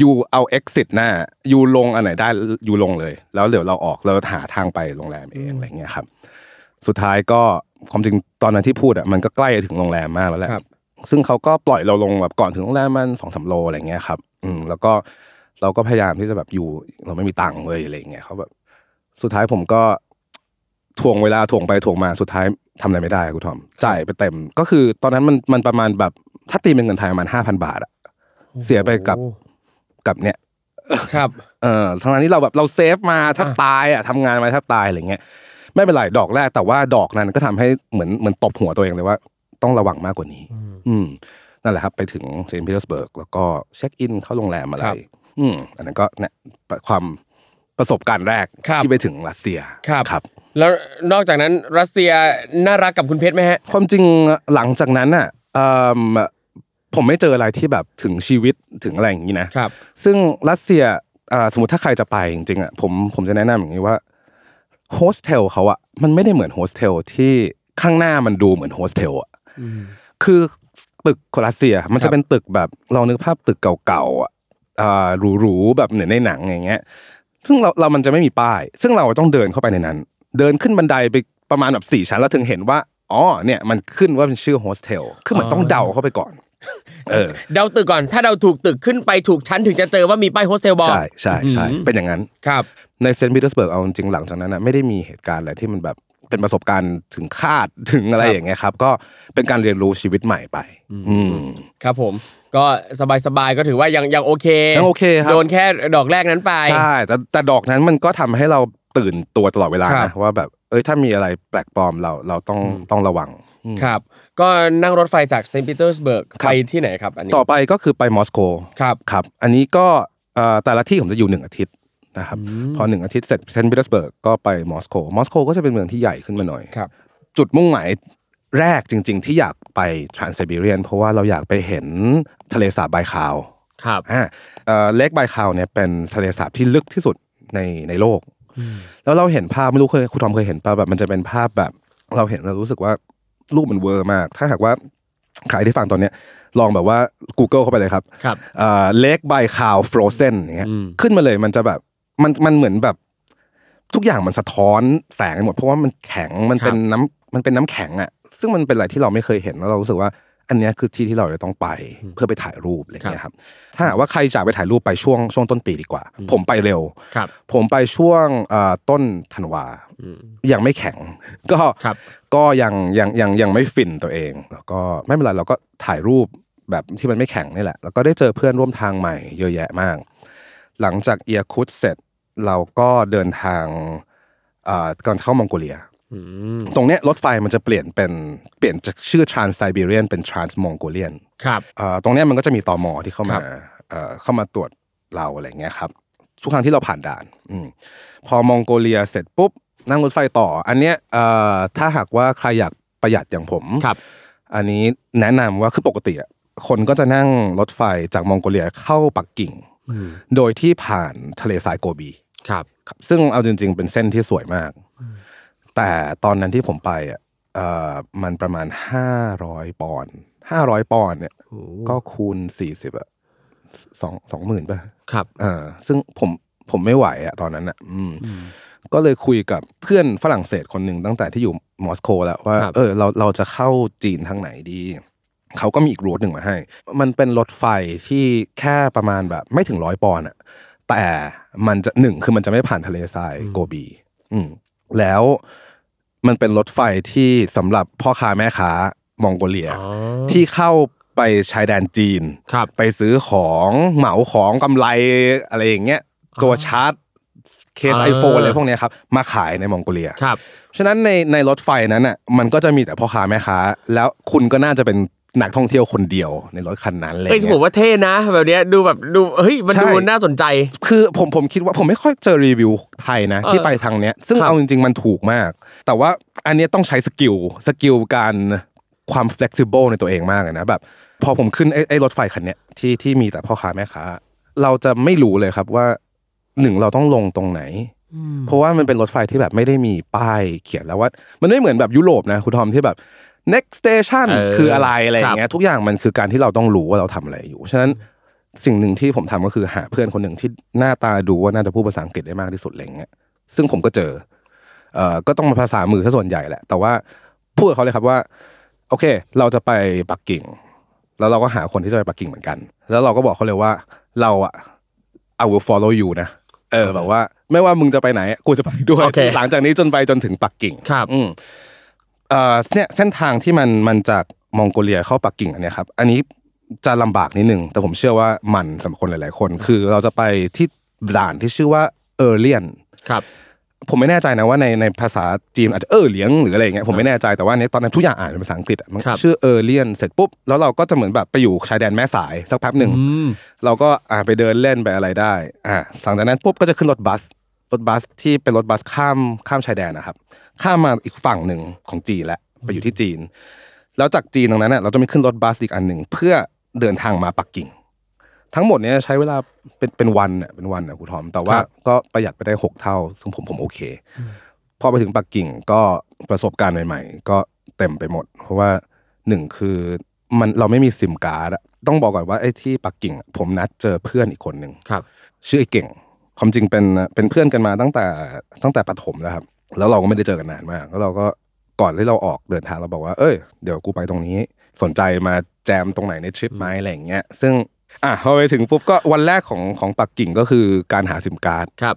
[SPEAKER 3] ยูเอา exit หน้ายูลงอันไหนได้ยูลงเลย แล้วเดี๋ยวเราออกเราหาทางไปโรงแรมเองอะไรเงี้ยครับ สุดท้ายก็ความจริงตอนนั้นที่พูดอะมันก็ใกล้ถึงโรงแรมมากแล้วแหละ
[SPEAKER 2] ครับ
[SPEAKER 3] ซึ่งเขาก็ปล่อยเราลงแบบก่อนถึงโรงแรมมันสองสามโลอะไรเงี้ยครับ อืมแล้วก็เราก็พยายามที่จะแบบอยู่เราไม่มีตังค์เลยอะไรเงี้ยเขาแบบสุดท้ายผมก็ถ่วงเวลาถ่วงไปถ่วงมาสุดท้ายทำอะไรไม่ได้คุณทอมจ่ายไปเต็ม ก็คือตอนนั้นมันมันประมาณแบบถ้าตีเป็นเงินไทยประมาณห้าพันบาทอะเสียไปกับ กับเนี่ย
[SPEAKER 2] ครับ
[SPEAKER 3] เออทั้งนั้นที่เราแบบเรา save มาแทบตายอะทำงานมาแทบตายอะไรเงี้ยไม่เป็นไรดอกแรกแต่ว่าดอกนั้นก็ทำให้เหมือนเหมือนตบหัวตัวเองเลยว่า ต้องระวังมากกว่านี้ อืมนั่นแหละครับ ไปถึงเซนต์ปีเตอร์สเบิร์กแล้วก็ check in เข้าโรงแรมอะไร
[SPEAKER 2] ครับ
[SPEAKER 3] อืมอันนั้นก็เนี่ยความประสบการณ์แรก
[SPEAKER 2] ครับ
[SPEAKER 3] ที่ไปถึงรัสเซีย
[SPEAKER 2] ครับ
[SPEAKER 3] ครับ
[SPEAKER 2] แล้วนอกจากนั้นรัสเซียน่ารักกับคุณเพชรไหมฮะ
[SPEAKER 3] ความจริงหลังจากนั้นอะเอิ่ม ผมไม่เจออะไรที่แบบถึงชีวิตถึงอะไรอย่างนี้นะ
[SPEAKER 2] ครับ
[SPEAKER 3] ซึ่งรัสเซียอ่าสมมติถ้าใครจะไปจริงๆอะผมผมจะแนะนำอย่างนี้ว่าโฮสเทลเขาอะมันไม่ได้เหมือนโฮสเทลที่ข้างหน้ามันดูเหมือนโฮสเทลอะคือตึกของรัสเซียมันจะ
[SPEAKER 2] ครั
[SPEAKER 3] จะ
[SPEAKER 2] บ
[SPEAKER 3] เป็นตึกแบบเรานึกภาพตึกเก่าๆอะอ่าหรูๆแบบเหมือนในหนังอย่างเงี้ย ซึ่งเราเรามันจะไม่มีป้าย ซึ่งเราต้องเดินเข้าไปในนั้น เดินขึ้นบันไดไปประมาณแบบสี่ชั้นแล้วถึงเห็นว่าอ๋อเนี่ยมันขึ้นว่าเป็นชื่อโฮสเทลคือเหมือนต้องเดาเข้าไปก่อน เออ
[SPEAKER 2] เดาตึกก่อน ถ้าเดาถูกตึกขึ้นไปถูกชั้นถึงจะเจอว่ามีป้ายโฮสเทลบอก
[SPEAKER 3] ใช่ใช่ใช่เป็นอย่างนั้น
[SPEAKER 2] ครับ
[SPEAKER 3] ในเซนต์ปีเตอร์สเบิร์กเอาจริงๆหลังจากนั้นนะไม่ได้มีเหตุการณ์อะไรที่มันแบบเป็นประสบการณ์ถึงคาดถึงอะไรอย่างเงี้ยครับ ก็เป็นการเรียนรู้ชีวิตใหม่ไป อืม
[SPEAKER 2] ครับผม ก็สบายๆก็ถือว่ายังยังโอเค
[SPEAKER 3] ยังโอเคครับ
[SPEAKER 2] โดนแค่ดอกแรกนั้นไป
[SPEAKER 3] ใช่แต่แต่ดอกนั้นมันก็ทำให้เราตื่นตัวตลอดเวลานะครั
[SPEAKER 2] บ
[SPEAKER 3] ว่าแบบเอ้ยถ้ามีอะไรแปลกปลอมเราเราต้องต้องระวัง
[SPEAKER 2] ครับ ก็นั่งรถไฟจากเซนต์ปีเตอร์สเบิร์ก
[SPEAKER 3] ครับ
[SPEAKER 2] ไปที่ไหนครับอันนี้
[SPEAKER 3] ต่อไปก็คือไปมอสโก
[SPEAKER 2] ครับ
[SPEAKER 3] ครับ อันนี้ก็เอ่อแต่ละที่ผมจะอยู่หนึ่งอาทิตย์นะครับพอหนึ่งอาทิตย์เสร็จเซนต์ปีเตอร์สเบิร์กก็ไปมอสโกมอสโกก็จะเป็นเมืองที่ใหญ่ขึ้นมาหน่อย
[SPEAKER 2] ครับ
[SPEAKER 3] จุดมุ่งหมายแรกจริง ๆ ที่อยากไป Trans-Siberian เพราะว่าเราอยากไปเห็นทะเลสาบไบคาล
[SPEAKER 2] ครับ
[SPEAKER 3] อ่าเอ่อ Lake Baikal เนี่ยเป็นทะเลสาบที่ลึกที่สุดในในโลก แล้วเราเห็นภาพไม่รู้เคยคุณทอมเคยเห็นป่ะแบบมันจะเป็นภาพแบบ เราเห็นเรารู้สึกว่า รูปมันเวอร์มาก ถ้าหากว่าใครที่ฟังตอนเนี้ยลองแบบว่า Google เข้าไปเลยครับ
[SPEAKER 2] ครับ
[SPEAKER 3] Lake Baikal frozen อย่างเงี้ย
[SPEAKER 2] อืม
[SPEAKER 3] ขึ้นมาเลยมันจะแบบมันมันเหมือนแบบ ทุกอย่างมันสะท้อนแสงไปหมด เพราะว่ามันแข็งมันเป็นน้ำมันเป็นน้ำแข็งอะซึ่งมันเป็นอะไรที่เราไม่เคยเห็นแล้วเรารู้สึกว่า อันเนี้ยคือที่ที่เราจะต้องไปเพื่อไปถ่ายรูปอะไรอย่างเงี้ยครับ ถ้าหากว่าใครจะไปถ่ายรูปไปช่วงช่วงต้นปีดีกว่า ผมไปเร็ว
[SPEAKER 2] ครับ
[SPEAKER 3] ผมไปช่วงเอ่อต้นธันวายังไม่แข็ง ก็
[SPEAKER 2] ครับ
[SPEAKER 3] ก็ยังยังยังยังไม่ฟินตัวเอง แล้วก็ไม่เป็นไรเราก็ถ่ายรูปแบบที่มันไม่แข็งนี่แหละ แล้วก็ได้เจอเพื่อนร่วมทางใหม่เยอะแยะมาก หลังจากเอียคุตเสร็จเราก็เดินทางเอ่อก่อนเข้ามองโกเลีย
[SPEAKER 2] อืม
[SPEAKER 3] ตรงเนี้ยรถไฟมันจะเปลี่ยนเป็นเปลี่ยนจากชื่อ Trans Siberian เป็น Trans Mongolian
[SPEAKER 2] ครับ
[SPEAKER 3] เอ่อตรงเนี้ยมันก็จะมีตอมอที่เข้า
[SPEAKER 2] ครั
[SPEAKER 3] มา
[SPEAKER 2] บ
[SPEAKER 3] เอ่อเข้ามาตรวจเราอะไรเงี้ยครับทุกครั้งที่เราผ่านด่านอมพอมองโกเลียเสร็จปุ๊บนั่งรถไฟต่อ อันเนี้ยเอ่อถ้าหากว่าใครอยากประหยัดอย่างผม
[SPEAKER 2] ครับ
[SPEAKER 3] อันนี้แนะนำว่าคือปกติอะคนก็จะนั่งรถไฟจากมองโกเลียเข้าปักกิ่ง โดยที่ผ่านทะเลทรายโกบี
[SPEAKER 2] ครับ
[SPEAKER 3] ครับซึ่งเอาจริง ๆ เป็นเส้นที่สวยมาก แต่ตอนนั้นที่ผมไปอะเอ่อมันประมาณห้าร้อยปอนด์ห้าร้อยปอนด์เนี่ย ก็คูณสี่สิบอะสองสองหมื่นป่ะ
[SPEAKER 2] ครับ
[SPEAKER 3] เออซึ่งผมผมไม่ไหวอะตอนนั้นอะอืม ก็เลยคุยกับเพื่อนฝรั่งเศสคนหนึ่งตั้งแต่ที่อยู่มอสโกแล้วว่า
[SPEAKER 2] ครับ
[SPEAKER 3] เออ เราเราจะเข้าจีนทางไหนดีเขาก็มีอีกรูทหนึ่งมาให้ มันเป็นรถไฟที่แค่ประมาณแบบ ไม่ถึงร้อยปอนด์อะแต่มันจะหนึ่งคือมันจะไม่ผ่านทะเลทรายโกบี อืม แล้ว มันเป็นรถไฟที่สำหรับพ่อค้าแม่ค้ามองโกเลีย
[SPEAKER 2] อ๋อ
[SPEAKER 3] ที่เข้าไปชายแดนจีน
[SPEAKER 2] ครับ
[SPEAKER 3] ไปซื้อของเหมาของกำไรอะไรอย่างเงี้ยตัวชาร์จเคส
[SPEAKER 2] อ่า
[SPEAKER 3] ไอโฟนอะไรพวกเนี้ยครับมาขายในมองโกเลีย
[SPEAKER 2] ครับ
[SPEAKER 3] ฉะนั้นในในรถไฟนั้นอะมันก็จะมีแต่พ่อค้าแม่ค้า แล้วคุณก็น่าจะเป็น นักท่องเที่ยวคนเดียวในรถคันนั้นเลย
[SPEAKER 2] เอ้ยผมว่าเท่นะ แบบเนี้ยดูแบบดูเฮ้ยมัน
[SPEAKER 3] ใช่
[SPEAKER 2] ดูน่าสนใจ
[SPEAKER 3] คือผมผมคิดว่าผมไม่ค่อยเจอรีวิวไทยนะ
[SPEAKER 2] เออ
[SPEAKER 3] ที่ไปทางเนี้ย ซึ่ง
[SPEAKER 2] ครับ
[SPEAKER 3] เอาจริง ๆ มันถูกมาก แต่ว่าอันเนี้ยต้องใช้ skill skill การความ flexible ในตัวเองมากเลยนะแบบ พอผมขึ้นไอ้ไอ้รถไฟคันเนี้ยที่ที่มีแต่พ่อค้าแม่ค้าเราจะไม่รู้เลยครับว่าหนึ่งเราต้องลงตรงไหนเพราะว่ามันเป็นรถไฟที่แบบไม่ได้มีป้ายเขียนแล้วว่า มันไม่เหมือนแบบยุโรปนะคุณทอมที่แบบ next station
[SPEAKER 2] เออ
[SPEAKER 3] คืออะไรอะไรอย่าง
[SPEAKER 2] ครับ
[SPEAKER 3] เงี้ยทุกอย่างมันคือการที่เราต้องรู้ว่าเราทำอะไรอยู่ ฉะนั้นสิ่งหนึ่งที่ผมทำก็คือหาเพื่อนคนหนึ่งที่หน้าตาดูว่าน่าจะพูดภาษาอังกฤษได้มากที่สุดอะไรเงี้ยซึ่งผมก็เจอเอ่อก็ต้องมาภาษามือซะส่วนใหญ่แหละ แต่ว่าพูดกับเขาเลยครับว่า โอเค เราจะไปปักกิ่ง แล้วเราก็หาคนที่จะไปปักกิ่งเหมือนกัน แล้วเราก็บอกเขาเลยว่าเราอะ I will follow you นะเออแบบว่า ไม่ว่ามึงจะไปไหนกูจะไปด้วย
[SPEAKER 2] โอเค
[SPEAKER 3] หลังจากนี้จนไปจนถึงปักกิ่ง
[SPEAKER 2] ครับ
[SPEAKER 3] อืม เอ่อเนี่ยเส้นทางที่มันมันจากมองโกเลียเข้าปักกิ่งอันเนี้ยครับอันนี้จะลำบากนิดนึงแต่ผมเชื่อว่ามันสำหรับคนหลาย ๆ คน คือเราจะไปที่ด่านที่ชื่อว่าเออร์เลียน
[SPEAKER 2] ครับ
[SPEAKER 3] ผมไม่แน่ใจนะว่าในในภาษาจีนอาจจะเออเหลียงหรืออะไรอย่างเงี้ยผมไม่แน่ใจแต่ว่าเนี้ยตอนนั้นทุกอย่างอ่านเป็นภาษาอังกฤษอะมัน
[SPEAKER 2] ครับ
[SPEAKER 3] ชื่อเออร์เลียนเสร็จปุ๊บแล้วเราก็จะเหมือนแบบไปอยู่ชายแดนแม่สายสักแป๊บหนึ่ง
[SPEAKER 2] อืม
[SPEAKER 3] เราก็อ่าไปเดินเล่นไปอะไรได้อ่าหลังจากนั้นปุ๊บก็จะขึ้นรถบัสรถบัสที่เป็นรถบัสข้ามข้ามชายแดนนะครับ ข้ามมาอีกฝั่งหนึ่งของจีนแล้วไปอยู่ที่จีน แล้วจากจีนตรงนั้นน่ะเราจะมีขึ้นรถบัสอีกอันหนึ่งเพื่อเดินทางมาปักกิ่ง ทั้งหมดเนี้ยใช้เวลาเป็นเป็นวันน่ะเป็นวันน่ะครูทอม แต่ว่า
[SPEAKER 2] ครับ
[SPEAKER 3] ก็ประหยัดไปได้หกเท่า ซึ่งผมผมโอเค พอไปถึงปักกิ่งก็ประสบการณ์ใหม่ ๆ ก็เต็มไปหมด เพราะว่าหนึ่งคือมันเราไม่มีซิมการ์ดอะต้องบอกก่อนว่าไอ้ที่ปักกิ่งอะผมนัดเจอเพื่อนอีกคนหนึ่ง
[SPEAKER 2] ครับ
[SPEAKER 3] ชื่อไอ้เก่งความจริงเป็นเป็นเพื่อนกันมาตั้งแต่ตั้งแต่ประถมแล้วครับ แล้วเราก็ไม่ได้เจอกันนานมาก แล้วเราก็ก่อนที่เราออกเดินทางเราบอกว่า เอ้ย เดี๋ยวกูไปตรงนี้ สนใจมาแจมตรงไหนในทริปไหมอะไรอย่างเงี้ย ซึ่ง อะพอไปถึงปุ๊บก็วันแรกของของปักกิ่งก็คือการหาซิมการ์ด
[SPEAKER 2] ครับ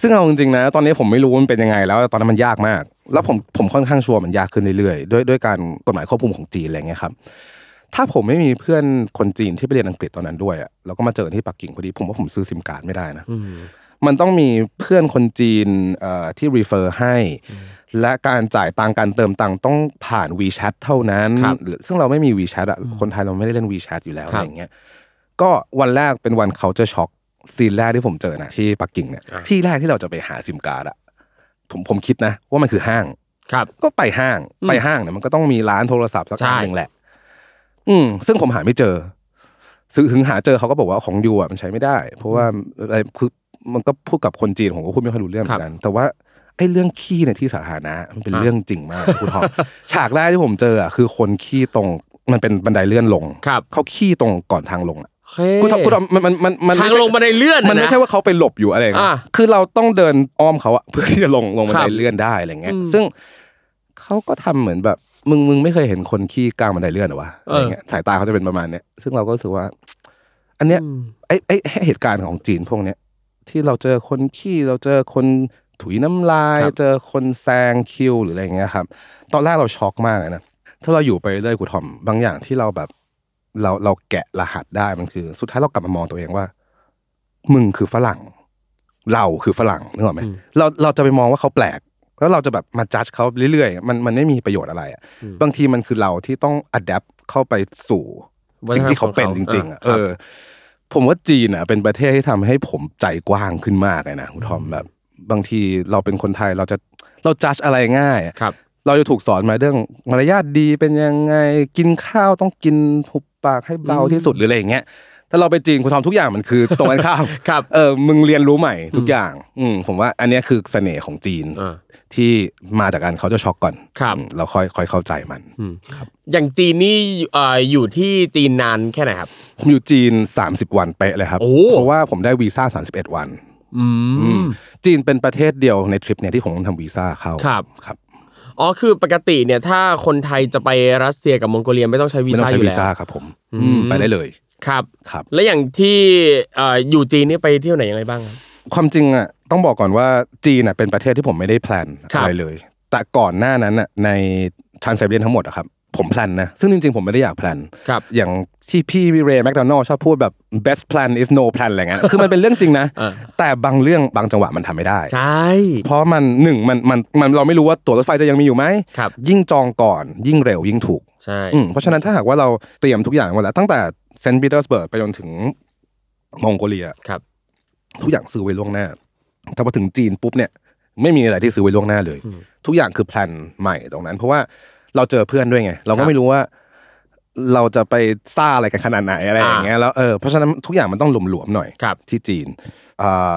[SPEAKER 3] ซึ่งเอาจริงๆนะ ตอนนี้ผมไม่รู้ว่ามันเป็นยังไง แล้วตอนนั้นมันยากมาก แล้วผมผมค่อนข้างชัวร์มันยากขึ้นเรื่อยๆ ด้วยด้วยการกฎหมายควบคุมของจีนอะไรเงี้ยครับ ถ้าผมไม่มีเพื่อนคนจีนที่ไปเรียนอังกฤษตอนนั้นด้วยอะแล้วก็มาเจอที่ปักกิ่งพอดี ผมว่าผมซื้อซิมการ์ดไม่ได้นะ มันต้องมีเพื่อนคนจีนเอ่อที่ refer ให้ และการจ่ายตังค์การเติมตังค์ต้องผ่าน WeChat เท่านั้น
[SPEAKER 2] ครับ
[SPEAKER 3] หรือซึ่งเราไม่มี WeChat อะคนไทยเราไม่ได้เล่น WeChat อยู่แล้ว
[SPEAKER 2] ครั
[SPEAKER 3] อะ
[SPEAKER 2] บ
[SPEAKER 3] ไรอย่างเงี้ยก็วันแรกเป็นวัน culture shock scene แรกที่ผมเจอนะที่ปักกิ่งเนี่ย
[SPEAKER 2] อะ
[SPEAKER 3] ที่แรกที่เราจะไปหาซิมการ์ดอะผมผมคิดนะ ว่ามันคือห้าง
[SPEAKER 2] ครับ
[SPEAKER 3] ก็ไปห้างไปห้างเนี่ยมันก็ต้องมีร้านโทรศัพท์สัก
[SPEAKER 2] ใช่
[SPEAKER 3] ร้านหนึ่งแหละ อืม ซึ่งผมหาไม่เจอซึ่งถึงหาเจอเขาก็บอกว่าของยูอะมันใช้ไม่ได้ เพราะว่าอะไรคือ มันก็พูดกับคนจีนผมก็พูดไม่ค่อยรู้เรื่องเหมือนกัน แต่ว่าไอ้เรื่องขี้ในที่สาธารณะมันเป็น
[SPEAKER 2] อะ
[SPEAKER 3] เรื่องจริงมากคุณทอมฉากแรกที่ผมเจออะคือคนขี้ตรงมันเป็นบันไดเลื่อนลง
[SPEAKER 2] ครับ
[SPEAKER 3] เขาขี้ตรงก่อนทางลงอะ
[SPEAKER 2] เฮ้
[SPEAKER 3] คุณทอมคุณทอมมันมันมันมัน
[SPEAKER 2] ทาง
[SPEAKER 3] ไม่ใช่
[SPEAKER 2] ลงบันไดเลื่อน
[SPEAKER 3] มันไม่ใช่ว่าเขาไปหลบอยู่อะไรอย่างเงี้ย
[SPEAKER 2] อะ
[SPEAKER 3] คือเราต้องเดินอ้อมเขาอะเพื่อที่จะลงลงบัน
[SPEAKER 2] ค
[SPEAKER 3] ได
[SPEAKER 2] รับ
[SPEAKER 3] เลื่อนได้อะไรเงี้ย
[SPEAKER 2] อืม
[SPEAKER 3] ซึ่งเขาก็ทำเหมือนแบบมึงมึงไม่เคยเห็นคนขี้กลางบันไดเลื่อนเหรอวะอะไรเงี้ยสายตาเขาจะเป็นประมาณเนี้ยซึ่งเราก็รู้สึกว่า อันเนี้ยไอ้ไอ้เหตุการณ์ของจีนพวกเนี้ย ที่เราเจอคนขี้เราเจอคนถุยน้ำลาย
[SPEAKER 2] ครับ
[SPEAKER 3] เจอคนแซงคิวหรืออะไรเงี้ยครับ ตอนแรกเราช็อกมากเลยนะถ้าเราอยู่ไปเรื่อยคุณทอมบางอย่างที่เราแบบ เราเราแกะรหัสได้มันคือ สุดท้ายเรากลับมามองตัวเองว่า มึงคือฝรั่ง เราคือฝรั่งนึกออกไหมเราเราจะไปมองว่าเขาแปลกแล้วเราจะแบบมาจัดเขาเรื่อยๆ มันมันไม่มีประโยชน์อะไรอะบางทีมันคือเราที่ต้องอัดแอปเข้าไปสู่สิ่งที่เขาเป็นจริง ๆอะ
[SPEAKER 2] อ่า
[SPEAKER 3] เออ ผมว่าจีนอะเป็นประเทศที่ทำให้ผมใจกว้างขึ้นมากเลยนะคุณทอมแบบบางทีเราเป็นคนไทยเราจะเราจัดอะไรง่ายอะ
[SPEAKER 2] ครับ
[SPEAKER 3] เราจะถูกสอนมาเรื่องมารยาทดีเป็นยังไงกินข้าวต้องกินหุบปากให้เบาที่สุดหรืออะไรอย่างเงี้ย ถ้าเราไปจีนคุณทอมทุกอย่างมันคือตรงกันข้าม
[SPEAKER 2] ครับ
[SPEAKER 3] เออมึงเรียนรู้ใหม่ทุกอย่างอืมผมว่าอันเนี้ยคือเสน่ห์ของจีน
[SPEAKER 2] อ่า
[SPEAKER 3] ที่มาจากการเขาจะช็อกก่อน
[SPEAKER 2] ครับ
[SPEAKER 3] อืมเราค่อยค่อยเข้าใจมัน
[SPEAKER 2] อย่างจีนนี่เอ่ออยู่ที่จีนนานแค่ไหนครับ
[SPEAKER 3] ผมอยู่จีน 30 วันเป๊ะเลยครับ
[SPEAKER 2] โอ้
[SPEAKER 3] เพราะว่าผมได้วีซ่า31 วัน
[SPEAKER 2] อืม
[SPEAKER 3] จีนเป็นประเทศเดียวในทริปเนี่ยที่ผมต้องทำวีซ่าเข้า
[SPEAKER 2] ครับ
[SPEAKER 3] ครับ
[SPEAKER 2] อ๋อคือปกติเนี่ยถ้าคนไทยจะไปรัสเซียกับมองโกเลียไม่ต้องใช้วีซ่าอยู่แล้ว
[SPEAKER 3] ไม่ต้อ
[SPEAKER 2] ซ่าง
[SPEAKER 3] ใช้วีซ่าครับผมอืมไปได้เลย
[SPEAKER 2] ครับ
[SPEAKER 3] ครับ
[SPEAKER 2] แล้วอย่างที่เอ่ออยู่จีนนี่ไปเที่ยวไหนยังไงบ้างครับ
[SPEAKER 3] ความจริงอะต้องบอกก่อนว่าจีนอะเป็นประเทศที่ผมไม่ได้ plan
[SPEAKER 2] ครับ
[SPEAKER 3] อะไรเลย แต่ก่อนหน้านั้นอะใน Trans-Siberian ทั้งหมดอะครับผม plan นะซึ่งจริงๆผมไม่ได้อยาก plan
[SPEAKER 2] ครับ
[SPEAKER 3] อย่าง ที่พี่เรย์แมคโดนัลด์ชอบพูดแบบ best plan is no plan อะไรเงี้ยคือมันเป็นเรื่องจริงนะ
[SPEAKER 2] เออ
[SPEAKER 3] แต่บางเรื่องบางจังหวะมันทำไม่ได้
[SPEAKER 2] ใช่
[SPEAKER 3] เพราะมันหนึ่งมันมันมันเราไม่รู้ว่าตั๋วรถไฟจะยังมีอยู่ไหม
[SPEAKER 2] ครับ
[SPEAKER 3] ยิ่งจองก่อนยิ่งเร็วยิ่งถูก
[SPEAKER 2] ใช่
[SPEAKER 3] อืมเพราะฉะนั้นถ้าหากว่าเราเตรียมทุกอย่างไว้แล้ว ตั้งแต่เซนต์ปีเตอร์สเบิร์กไปจนถึงมองโกเลีย
[SPEAKER 2] ครับ
[SPEAKER 3] ทุกอย่างซื้อไว้ล่วงหน้าแต่พอถึงจีนปุ๊บเนี่ย ไม่มีอะไรที่ซื้อไว้ล่วงหน้าเลย ทุกอย่างคือ plan ใหม่ตรงนั้น เพราะว่าเราเจอเพื่อนด้วยไง เราก็
[SPEAKER 2] ครับ
[SPEAKER 3] ไม่รู้ว่า เราจะไปซ่าอะไรกันขนาดไหนอะไรอย่างเงี้ยแล้วเออเพราะฉะนั้นทุกอย่างมันต้องหลวมๆหน่อย
[SPEAKER 2] ครับ
[SPEAKER 3] ที่จีนอ่า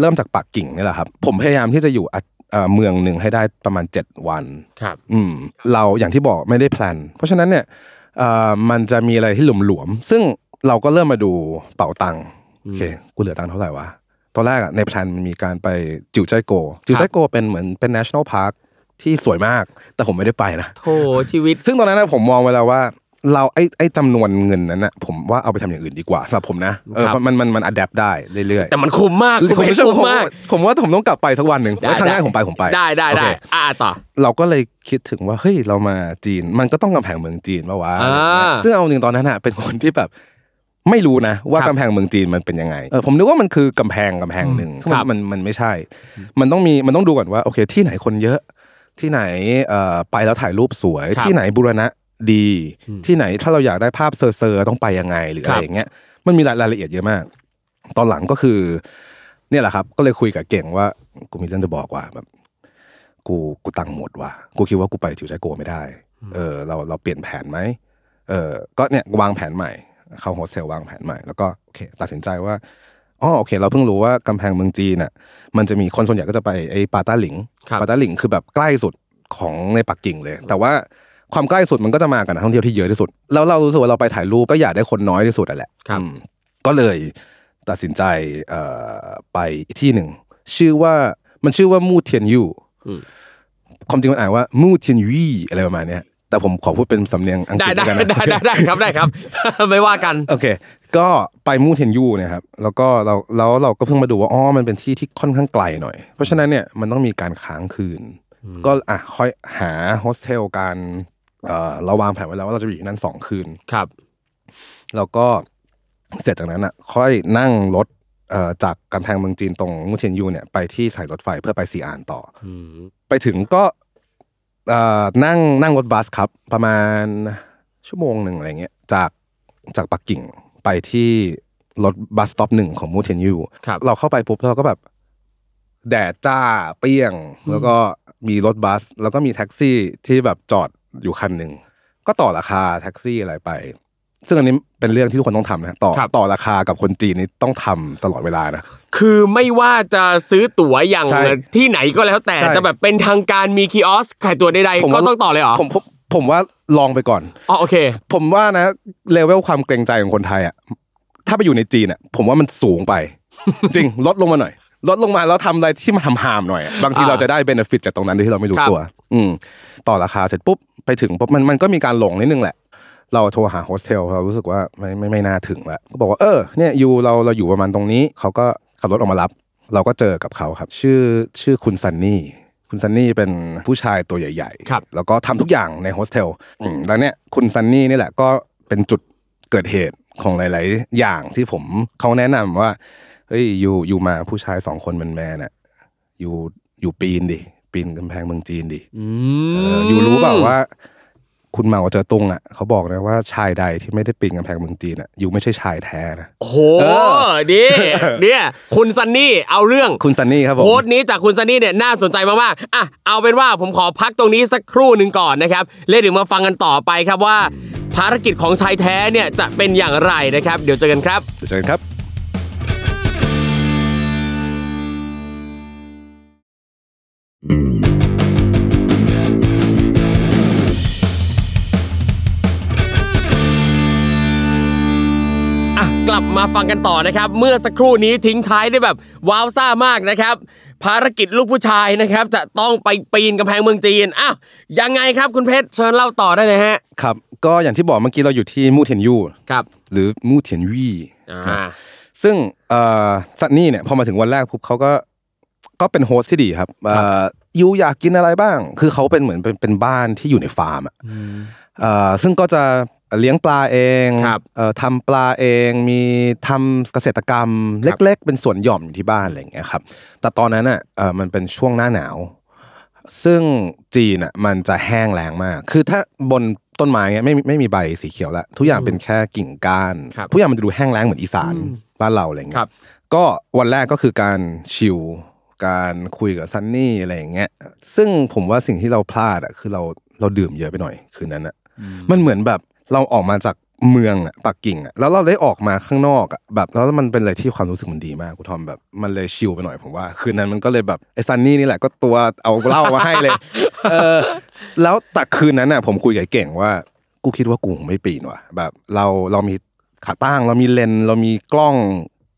[SPEAKER 3] เริ่มจากปักกิ่งนี่แหละครับ ผมพยายามที่จะอยู่อะเอ่อเมืองหนึ่งให้ได้ประมาณ 7 วัน
[SPEAKER 2] ครับ
[SPEAKER 3] อืมเราอย่างที่บอกไม่ได้ plan เพราะฉะนั้นเนี่ยเอ่อมันจะมีอะไรที่หลวมๆซึ่งเราก็เริ่มมาดูเป๋าตังค์โอเคกูเหลือตังค์เท่าไหร่วะตอนแรกอะใน plan มันมีการไปจิ่วจ้ายโกว จิ่วจ้ายโกวเป็นเหมือนเป็น national park ที่สวยมาก แต่ผมไม่ได้ไปนะ
[SPEAKER 2] โธ่ชีวิต
[SPEAKER 3] ซึ่งตอนนั้นนะผมมองไว้แล้วว่า เราไอ้ไอ้จำนวนเงินนั้นนะผมว่าเอาไปทำอย่างอื่นดีกว่าสำหรับผมนะเออ
[SPEAKER 2] ครับ
[SPEAKER 3] มันมันมัน adapt ได้เรื่อยๆ
[SPEAKER 2] แต่มันคุ้มมาก
[SPEAKER 3] ผม
[SPEAKER 2] คุณ
[SPEAKER 3] ไม่
[SPEAKER 2] เพชร
[SPEAKER 3] ใช่
[SPEAKER 2] คุ้ม
[SPEAKER 3] ผม
[SPEAKER 2] มาก
[SPEAKER 3] ผมว่าผมต้องกลับไปสักวันหนึ่ง
[SPEAKER 2] ได้
[SPEAKER 3] ครั้งหน้า
[SPEAKER 2] ได้
[SPEAKER 3] ผมไปผมไป
[SPEAKER 2] ได้ได้
[SPEAKER 3] โอ
[SPEAKER 2] ได้
[SPEAKER 3] เค
[SPEAKER 2] อ่าต่อ
[SPEAKER 3] เราก็เลยคิดถึงว่าเฮ้ยเรามาจีน มันก็ต้องกำแพงเมืองจีนปะวะ
[SPEAKER 2] อ่า
[SPEAKER 3] ซึ่งเอาจริงตอนนั้นอะเป็นคนที่แบบไม่รู้นะ ว่า
[SPEAKER 2] ครับ
[SPEAKER 3] กำแพงเมืองจีนมันเป็นยังไงเออผมนึกว่ามันคือกำแพงกำแพงหนึ่งซึ่ง
[SPEAKER 2] ครับ
[SPEAKER 3] มันมันไม่ใช่ มันต้องมีมันต้องดูก่อนว่าโอเค ที่ไหนคนเยอะ ที่ไหนเอ่อไปแล้วถ่ายรูปสวย
[SPEAKER 2] ครับ
[SPEAKER 3] ที่ไหนบูรณะ ดีที่ไหนถ้าเราอยากได้ภาพเซอร์ๆต้องไปยังไงหรือ
[SPEAKER 2] ครั
[SPEAKER 3] อะ
[SPEAKER 2] บ
[SPEAKER 3] ไรอย่างเงี้ยมันมีรายรายละเอียดเยอะมาก ตอนหลังก็คือ เนี่ยแหละครับ ก็เลยคุยกับเก่งว่ากูมีเรื่องจะบอกว่าแบบกูกูตังค์หมดว่ะกูคิดว่ากูไปจิวใจโกไม่ได้ เออ เราเราเปลี่ยนแผนไหมเออก็เนี่ยวางแผนใหม่เข้าโฮสเทลวางแผนใหม่แล้วก็โอเคตัดสินใจว่าอ๋อโอเค เราเพิ่งรู้ว่ากำแพงเมืองจีนอะ มันจะมีคนส่วนใหญ่ก็จะไปไอ้ปาต้าหลิง
[SPEAKER 2] ครับ
[SPEAKER 3] ปาต้าหลิงคือแบบใกล้สุดของในปักกิ่งเลย แต่ว่า ความใกล้สุดมันก็จะมากับนักท่องเที่ยวที่เยอะที่สุด แล้วเรารู้สึกว่าเราไปถ่ายรูปก็อยากได้คนน้อยที่สุดอะแหละ
[SPEAKER 2] ครับ
[SPEAKER 3] อืมก็เลยตัดสินใจเอ่อไปอีกที่หนึ่งชื่อว่ามันชื่อว่ามู่เทียนยู
[SPEAKER 2] อืม
[SPEAKER 3] ความจริงมันอ่านว่ามู่เทียนยูอะไรประมาณเนี้ยแต่ผมขอพูดเป็นสำเนียงอังก
[SPEAKER 2] ได้
[SPEAKER 3] ฤษ
[SPEAKER 2] ได้
[SPEAKER 3] แล้วกันนะ
[SPEAKER 2] ได้ได้ได้ครับได้ครับ ไม่ว่ากัน
[SPEAKER 3] โอเค ก็ไปมูเทนยูเนี่ยครับแล้วก็เราแล้วเราก็เพิ่งมาดูว่าอ๋อมันเป็นที่ที่ค่อนข้างไกลหน่อย เพราะฉะนั้นเนี่ยมันต้องมีการค้างคืน ก็อะค่อยหาโฮสเทลกัน เอ่อเราวางแผนไว้แล้วว่าเราจะอยู่ที่นั่นสองคืน
[SPEAKER 2] ครับ
[SPEAKER 3] แล้วก็เสร็จจากนั้นอะ ค่อยนั่งรถเอ่อจากกำแพงเมืองจีนตรงมูเทียนยูเนี่ยไปที่สายรถไฟเพื่อไปซีอานต่ออไปถึงก็เอ่อนั่งนั่งรถบัสครับ ประมาณชั่วโมงหนึ่งอะไรเงี้ยจากจากปักกิ่งไปที่รถ bus stop หนึ่งของมูเทียนยู
[SPEAKER 2] ครับ
[SPEAKER 3] เราเข้าไปปุ๊บเราก็แบบ แดดจ้าเปรี้ยง แล้วก็มีรถบัส แล้วก็มีแท็กซี่ที่แบบจอด อยู่คันหนึ่งก็ต่อราคาแท็กซี่อะไรไป ซึ่งอันนี้เป็นเรื่องที่ทุกคนต้องทำนะต่อ
[SPEAKER 2] ครับ
[SPEAKER 3] ต่อราคากับคนจีนนี่ต้องทำตลอดเวลานะ
[SPEAKER 2] คือไม่ว่าจะซื้อตั๋วอย่าง
[SPEAKER 3] ใช่
[SPEAKER 2] ที่ไหนก็แล้วแต่
[SPEAKER 3] ใช่
[SPEAKER 2] จะแบบเป็นทางการมีคีออสขายตั๋วใด
[SPEAKER 3] ผม
[SPEAKER 2] ๆก็
[SPEAKER 3] ว่า
[SPEAKER 2] ต้องต่อเลยเหรอ
[SPEAKER 3] ผมผมผมว่าลองไปก่อน
[SPEAKER 2] อ๋อโอเค
[SPEAKER 3] ผมว่านะเลเวลความเกรงใจของคนไทยอะถ้าไปอยู่ในจีนอะผมว่ามันสูงไป จริงลดลงมาหน่อย ลดลงมาแล้วทำอะไรที่มันทำห่ามหน่อยอะบางที
[SPEAKER 2] อ่า
[SPEAKER 3] เราจะได้ benefit จากตรงนั้นโดยที่เราไม่รู้
[SPEAKER 2] ครับ
[SPEAKER 3] ตัว อืมต่อราคาเสร็จปุ๊บไปถึงปุ๊บมันมันก็มีการหลงนิดนึงแหละ เราโทรหาโฮสเทลเรารู้สึกว่าไม่ไม่ไม่น่าถึงแล้วก็บอกว่าเออเนี่ย you เราเราอยู่ประมาณตรงนี้ เขาก็ขับรถออกมารับ เราก็เจอกับเขาครับ ชื่อชื่อคุณซันนี่คุณซันนี่เป็นผู้ชายตัวใหญ่
[SPEAKER 2] ครับ
[SPEAKER 3] แล้วก็ทำทุกอย่างในโฮสเทลอืมแล้วเนี่ยคุณซันนี่นี่แหละก็เป็นจุดเกิดเหตุของหลาย ๆ อย่างที่ผมเขาแนะนำว่า เฮ้ยอยู่อยู่มาผู้ชายสองคนมันแมนๆน่ะอยู่อยู่ปีนดิปีนกำแพงเมืองจีนดิ
[SPEAKER 2] อื
[SPEAKER 3] เอ
[SPEAKER 2] ม
[SPEAKER 3] ออยู่รู้เปล่าว่า คุณเหมาเจอตุงอะเขาบอกนะว่าชายใดที่ไม่ได้ปีนกำแพงเมืองจีนอะอยู่ไม่ใช่ชายแท้นะ
[SPEAKER 2] โอ้โหดีเนี่ยคุณซันนี่เอาเรื่อง
[SPEAKER 3] คุณซันนี่ครับผม
[SPEAKER 2] โค้ดนี้จากคุณซันนี่เนี่ยน่าสนใจมากๆอะเอาเป็นว่าผมขอพักตรงนี้สักครู่หนึ่งก่อนนะครับแล้วเดี๋ยวมาฟังกันต่อไปครับว่า ภารกิจของชายแท้เนี่ยจะเป็นอย่างไรนะครับ เดี๋ยวเจอกันครับ
[SPEAKER 3] เดี๋ยวเจอกันครับ
[SPEAKER 2] กลับมาฟังกันต่อนะครับ เมื่อสักครู่นี้ทิ้งท้ายได้แบบว้าวซ่ามากนะครับ ภารกิจลูกผู้ชายนะครับ จะต้องไปปีนกำแพงเมืองจีนอ้าวยังไงครับคุณเพชรเชิญเล่าต่อได้เลยฮะ
[SPEAKER 3] ครับ ก็อย่างที่บอกเมื่อกี้เราอยู่ที่มูเทียนยู
[SPEAKER 2] ครับ
[SPEAKER 3] หรือมูเทียนวี่
[SPEAKER 2] อ่า
[SPEAKER 3] ซึ่งเอ่อซันนี่เนี่ยพอมาถึงวันแรกปุ๊บเขาก็ก็เป็น host ที่ดีครับเอ่อ you อยากกินอะไรบ้าง คือเขาเป็นเหมือนเป็นเป็นบ้านที่อยู่ในฟาร์มอะเอ่อซึ่งก็จะ เลี้ยงปลาเอง
[SPEAKER 2] ครับ
[SPEAKER 3] เอ่อทำปลาเอง มีทำเกษตรกรรมเล็ก ๆ เป็นสวนหย่อมอยู่ที่บ้านอะไรอย่างเงี้ยครับแต่ตอนนั้นอะเอ่อมันเป็นช่วงหน้าหนาว ซึ่งจีนอะมันจะแห้งแล้งมาก คือถ้าบนต้นไม้เนี่ยไม่มีไม่มีใบสีเขียวแล้วทุกอย่างเป็นแค่กิ่งก้าน
[SPEAKER 2] ครับ
[SPEAKER 3] ทุกอย่างมันจะดูแห้งแล้งเหมือนอีสานบ้านเราอะไรเงี้
[SPEAKER 2] ครั
[SPEAKER 3] ย
[SPEAKER 2] บ
[SPEAKER 3] ก็วันแรกก็คือการชิลการคุยกับซันนี่อะไรอย่างเงี้ยซึ่งผมว่าสิ่งที่เราพลาดอะคือเราเราดื่มเยอะไปหน่อยคืนนั้นอะมันเหมือนแบบ เราออกมาจากเมืองอะปักกิ่งอะแล้วเราได้ออกมาข้างนอกอะแบบแล้วมันเป็นอะไรที่ความรู้สึกมันดีมากคุณทอมแบบมันเลยชิลไปหน่อยผมว่า คืนนั้นมันก็เลยแบบไอ้ซันนี่นี่แหละก็ตัวเอาเหล้ามาให้เลยเออแล้วแต่คืนนั้นน่ะผมคุยกับไอ้เก่งว่ากูคิดว่ากูคงไม่ปีนว่ะแบบเราเรามีขาตั้งเรามีเลนส์เรามีกล้อง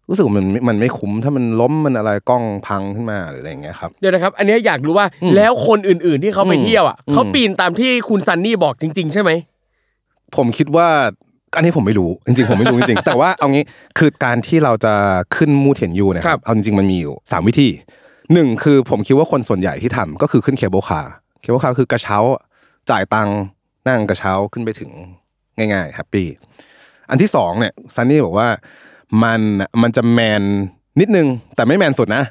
[SPEAKER 3] รู้สึกว่ามันมันไม่คุ้มถ้ามันล้มมันอะไรกล้องพังขึ้นมาหรืออะไรอย่างเงี้ยครับ
[SPEAKER 2] เดี๋ยวนะครับ อันเนี้ยอยากรู้ว่าแล้วคนอื่นๆที่เขาไปเที่ยวอะ
[SPEAKER 3] อืม
[SPEAKER 2] เขาปีนตามที่คุณซันนี่บอกจริง ๆ ใช่ไหม
[SPEAKER 3] ผมคิดว่าอันนี้ผมไม่รู้จริงๆผมไม่รู้จริงๆแต่ว่าเอางี้คือการที่เราจะขึ้นมูเทียนยูเนะค
[SPEAKER 2] ครั
[SPEAKER 3] รับบเอาจริงๆมันมีอยู่สามวิธีหนึ่งคือผมคิดว่าคนส่วนใหญ่ที่ทำก็คือขึ้น cable car cable car คือกระเช้าจ่ายตังค์นั่งกระเช้าขึ้นไปถึงง่ายๆ happy อันที่สองเนี่ยซันนี่บอกว่ามันมันจะแมนนิดนึงแต่ไม่แมนสุดนะ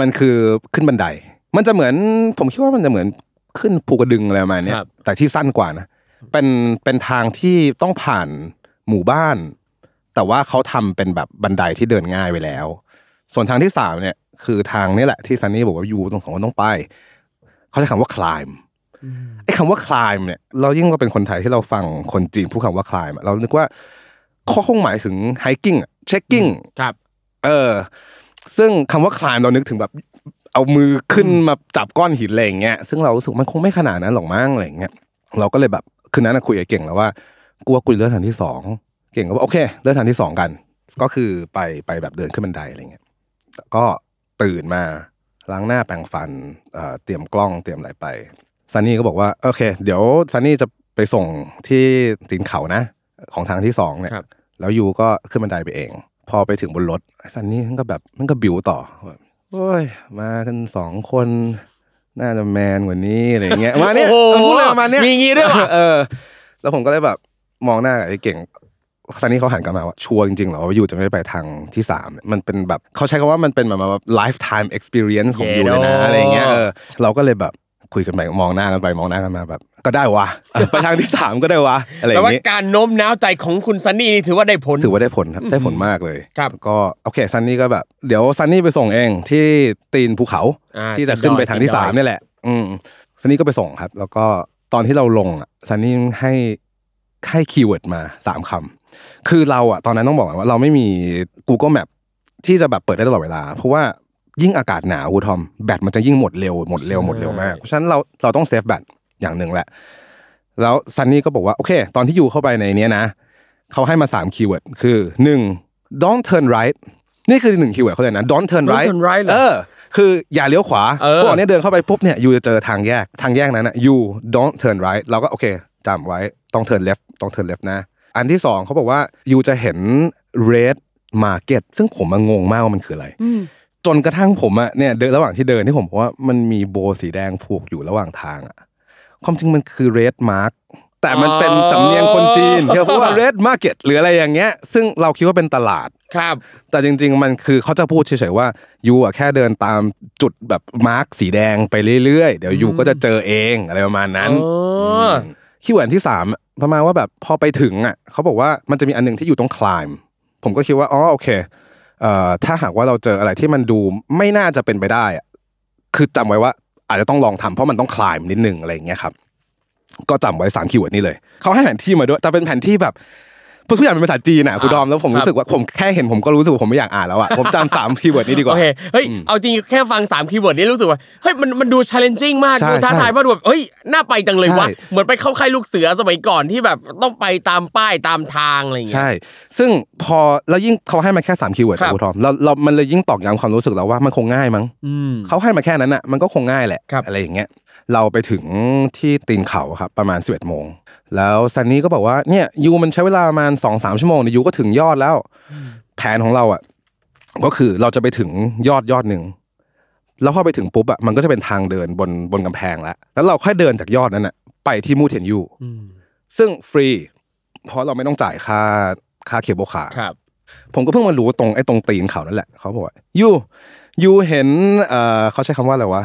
[SPEAKER 3] มันคือขึ้นบันได มันจะเหมือนผมคิดว่ามันจะเหมือนขึ้นภูกระดึงอะไรประมาณเนี้ย
[SPEAKER 2] ครับ
[SPEAKER 3] แต่ที่สั้นกว่านะ เป็นเป็นทางที่ต้องผ่านหมู่บ้าน แต่ว่าเขาทำเป็นแบบบันไดที่เดินง่ายไว้แล้ว ส่วนทางที่สามเนี่ยคือทางนี้แหละที่ซันนี่บอกว่ายูต้องสองคนต้องไป เขาใช้คำว่า climb ไอ้คำว่า climb เนี่ยเรายิ่งเราเป็นคนไทยที่เราฟังคนจีนพูดคำว่า climb อะเรานึกว่าเขาคงหมายถึง hiking อะ trekking
[SPEAKER 2] ครับ
[SPEAKER 3] เออซึ่งคำว่าคลายเรานึกถึงแบบเอามือขึ้นมาจับก้อนหินอะไรอย่างเงี้ยซึ่งเรารู้สึกมันคงไม่ขนาดนั้นหรอกมั้งอะไรอย่างเงี้ยเราก็เลยแบบ คืนนั้นนะคุยกับเก่งแล้วว่ากูว่ากูเลือกทางที่สองเก่งก็บอกโอเค เลือกทางที่สองกัน ก็คือไปไปแบบเดินขึ้นบันไดอะไรเงี้ยก็ตื่นมาล้างหน้าแปรงฟันเอ่อเตรียมกล้องเตรียมอะไรไปซันนี่ก็บอกว่าโอเค เดี๋ยวซันนี่จะไปส่งที่ตีนเขานะ ของทางที่สองเนี่ย
[SPEAKER 2] ครับ
[SPEAKER 3] แล้ว you ก็ขึ้นบันไดไปเอง พอไปถึงบนรถไอ้ซันนี่มันก็แบบมันก็บิวต่อแบบโอ้ยมากันสองคน น่าจะแมนกว่านี้อะไรอย่างเงี้ยมาเนี่ย
[SPEAKER 2] โอ้โห
[SPEAKER 3] มันพูดอะไรประมาณเนี้ย
[SPEAKER 2] มีงี้ด้วยว่ะ
[SPEAKER 3] เออ แล้วผมก็เลยแบบมองหน้ากับไอ้เก่งซันนี่เขาหันกลับมาว่าชัวร์จริงๆเหรอว่ายูจะไม่ไปทางที่สามเนี่ยมันเป็นแบบเขาใช้คำว่ามันเป็นแบบว่า lifetime experience ของยูเลยนะ
[SPEAKER 2] เย้
[SPEAKER 3] อะไรอย่างเงี้ยเออเราก็เลยแบบ คุยกันไปมองหน้ากันไปมองหน้ากันมาแบบ ก็ได้วะเออไปทางที่สามก็ได้วะอะไรอ
[SPEAKER 2] แปล
[SPEAKER 3] ย่าง
[SPEAKER 2] ว่า
[SPEAKER 3] งี้
[SPEAKER 2] การโน้มน้าวใจของคุณซันนี่นี่ถือว่าได้ผล
[SPEAKER 3] ถือว่าได้ผลครับได้ผลมากเลย
[SPEAKER 2] ครับ
[SPEAKER 3] ก็โอเคซันนี่ก็แบบ เดี๋ยวซันนี่ไปส่งเองที่ตีนภูเขา
[SPEAKER 2] อ่า
[SPEAKER 3] ที่จะขึ้นไปทางที่
[SPEAKER 2] ตีนดอย
[SPEAKER 3] สามนี่แหละ อืมซันนี่ก็ไปส่งครับ แล้วก็ตอนที่เราลงอะซันนี่ให้ให้ keyword มาสามคำคือเราอะตอนนั้นต้องบอกก่อนว่าเราไม่มี Google Map ที่จะแบบเปิดได้ตลอดเวลา เพราะว่า ยิ่งอากาศหนาวคุณทอมแบตมันจะยิ่งหมดเร็วหมดเร็วหมดเร็วมากเพราะฉะนั้นเราเราต้อง save แบตอย่างหนึ่งแหละ แล้วซันนี่ก็บอกว่าโอเค ตอนที่ you เข้าไปในเนี้ยนะเขาให้มา3 keyword คือหนึ่ง don't turn right นี่คือหนึ่ง keyword เขาเลยนะ don't turn
[SPEAKER 2] Don't
[SPEAKER 3] right
[SPEAKER 2] turn right เหรอ
[SPEAKER 3] เออคืออย่าเลี้ยวขวา
[SPEAKER 2] เออ
[SPEAKER 3] พวกเนี้ยเดินเข้าไปปุ๊บเนี่ย you จะเจอทางแยกทางแยกนั้นนะ you don't turn right เราก็โอเคจำไว้ต้อง turn left ต้อง turn left นะ อันที่สองเขาบอกว่า you จะเห็น red market ซึ่งผมมางงมากว่ามันคืออะไร จนกระทั่งผมอะเนี่ยเดินระหว่างที่เดินที่ผมบอกว่ามันมีโบสีแดงผูกอยู่ระหว่างทางอะความจริงมันคือ red mark แต่มันเป็นสำเนียงคนจีนที่เขาพูดว่า red market หรืออะไรอย่างเงี้ย ซึ่งเราคิดว่าเป็นตลาด
[SPEAKER 2] ครับ
[SPEAKER 3] แต่จริง ๆ มันคือเขาจะพูดเฉยๆว่า you อะแค่เดินตามจุดแบบ mark สีแดงไปเรื่อยๆ เดี๋ยว you ก็จะเจอเองอะไรประมาณนั้น
[SPEAKER 2] อ๋อ
[SPEAKER 3] keyword ที่สามประมาณว่าแบบพอไปถึงอะเขาบอกว่ามันจะมีอันหนึงที่อยู่ต้องคล m ผมก็คิดว่าอ๋อโอเคเอ่อ ถ้าหากว่าเราเจออะไรที่มันดูไม่น่าจะเป็นไปได้คือจำไว้ว่าอาจจะต้องลองทำเพราะมันต้อง climb นิดนึงอะไรอย่างเงี้ยครับก็จำไว้สาม keyword นี้เลยเขาให้แผนที่มาด้วยแต่เป็นแผนที่แบบ ทุกอย่างเป็นภาษาจีนอะคุณทอมแล้วผม
[SPEAKER 2] ครับ
[SPEAKER 3] รู้สึกว่าผมแค่เห็นผมก็รู้สึกว่าผมไม่อยากอ่านแล้วอะผมจำสาม keyword นี้ดีกว่าโอ
[SPEAKER 2] เคเฮ้ยเอาจริงแค่ฟัง3 keyword นี้รู้สึกว่าเฮ้ยมันมันดู challenging มาก
[SPEAKER 3] ใช่
[SPEAKER 2] ดูท้าทาย
[SPEAKER 3] ใช่
[SPEAKER 2] มากดูแบบเฮ้ยน่าไปจังเลยวะ
[SPEAKER 3] ใช่
[SPEAKER 2] เหมือนไปเข้าค่ายลูกเสือสมัยก่อนที่แบบต้องไปตามป้ายตามทางอะไรอย่างเงี้ย
[SPEAKER 3] ใช่ ซึ่งพอแล้วยิ่งเขาให้มาแค่สาม keyword
[SPEAKER 2] ครับ
[SPEAKER 3] คุณทอมเราเรามันเลยยิ่งตอกย้ำความรู้สึกเราว่ามันคงง่ายมั้ง
[SPEAKER 2] อืม
[SPEAKER 3] เขาให้มาแค่นั้นอะมันก็คงง่ายแหละ
[SPEAKER 2] ครับ
[SPEAKER 3] อะไรอย่างเงี้ย เราไปถึงที่ตีนเขาครับประมาณ 11โมง แล้วซันนี่ก็บอกว่าเนี่ย you มันใช้เวลาประมาณสองสามชั่วโมงเนี่ย you ก็ถึงยอดแล้ว แผนของเราอะก็คือเราจะไปถึงยอดยอดหนึ่งแล้วพอไปถึงปุ๊บอะมันก็จะเป็นทางเดินบนบนกำแพงแล้วแล้วเราค่อยเดินจากยอดนั้นอะไปที่มูเทียนยูซึ่งฟรี เพราะเราไม่ต้องจ่ายค่าค่า cable car ครั
[SPEAKER 2] บ
[SPEAKER 3] ผมก็เพิ่งมารู้ตรงไอ้ตรงตีนเขานั่นแหละเขาบอกว่ายูยูเห็นเอ่อเขาใช้คำว่าอะไรวะ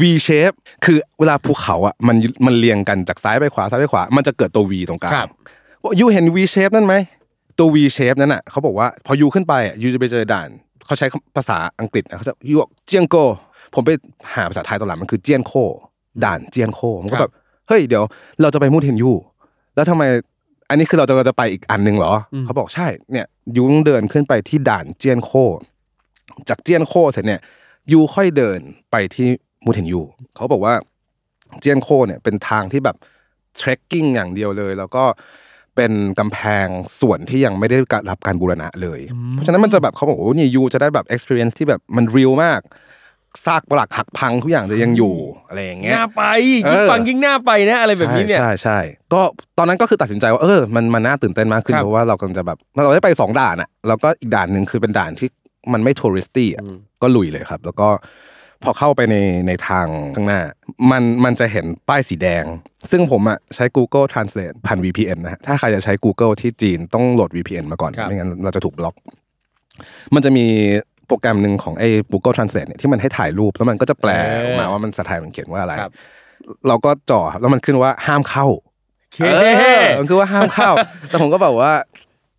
[SPEAKER 3] V shape คือเวลาภูเขาอะมันมันเรียงกันจากซ้ายไปขวาซ้ายไปขวา มันจะเกิดตัว V ตรงกลาง
[SPEAKER 2] ครับ
[SPEAKER 3] ว่ายูเห็น V shape นั่นไหมตัว V shape นั่นอะเขาบอกว่าพอยูขึ้นไปอะยูจะไปเจอด่าน เขาใช้ภาษาอังกฤษนะเขาจะยูบอกเจียงโก ผมไปหาภาษาไทยตอนหลังมันคือเจียนโค ด่านเจียนโคผมก็แบบเฮ้ยเดี๋ยวเราจะไปมูเทนยูแล้วทำไมอันนี้คือเราจะจะไปอีกอันหนึ่งเหรออเขาบอกใช่เนี่ยยูต้องเดินขึ้นไปที่ด่านเจียนโค จากเจียนโคเสร็จเนี่ยยูค่อยเดินไปที่ มูเทนยูเขาบอกว่าเจียนโคเนี่ยเป็นทางที่แบบเทรคกิ้งอย่างเดียวเลย แล้วก็เป็นกำแพงส่วนที่ยังไม่ได้รับการบูรณะเลย เพราะฉะนั้นมันจะแบบเขาบอกว่านี่ยูจะได้แบบ experience ที่แบบมัน real มากซากปลักหักพังทุกอย่างจะยังอยู่อะไรอย่างเงี้ย
[SPEAKER 2] น่าไป
[SPEAKER 3] เออ
[SPEAKER 2] ยิ่งฟังยิ่งน่าไปนะอะไรแบบนี้เนี่ย
[SPEAKER 3] ใช่ใช่ใช่ก็ตอนนั้นก็คือตัดสินใจว่าเออมันมันน่าตื่นเต้นมากขึ้น
[SPEAKER 2] ครับ
[SPEAKER 3] เพราะว่าเรากำลังจะแบบเราได้ไปสองด่านอะแล้วก็อีกด่านหนึ่งคือเป็นด่านที่มันไม่ทัวริสตี้อะก็ลุยเลยครับ แล้วก็ พอเข้าไปในในทางข้างหน้า มันมันจะเห็นป้ายสีแดง ซึ่งผมอะใช้ Google Translate ผ่าน VPN นะฮะถ้าใครจะใช้ Google ที่จีนต้องโหลด VPN มาก่อน
[SPEAKER 2] ครับ
[SPEAKER 3] ไม่งั้นเราจะถูกบล็อก มันจะมีโปรแกรมหนึ่งของไอ้ Google Translate เนี่ยที่มันให้ถ่ายรูป แล้วมันก็จะแปลออกมาว่ามันภาษาไทยมันเขียนว่าอะไร
[SPEAKER 2] ครับ
[SPEAKER 3] เราก็จ่อครับแล้วมันขึ้นว่าห้ามเข้า
[SPEAKER 2] เค
[SPEAKER 3] เออมันคือว่าห้ามเข้า แต่ผมก็แบบว่า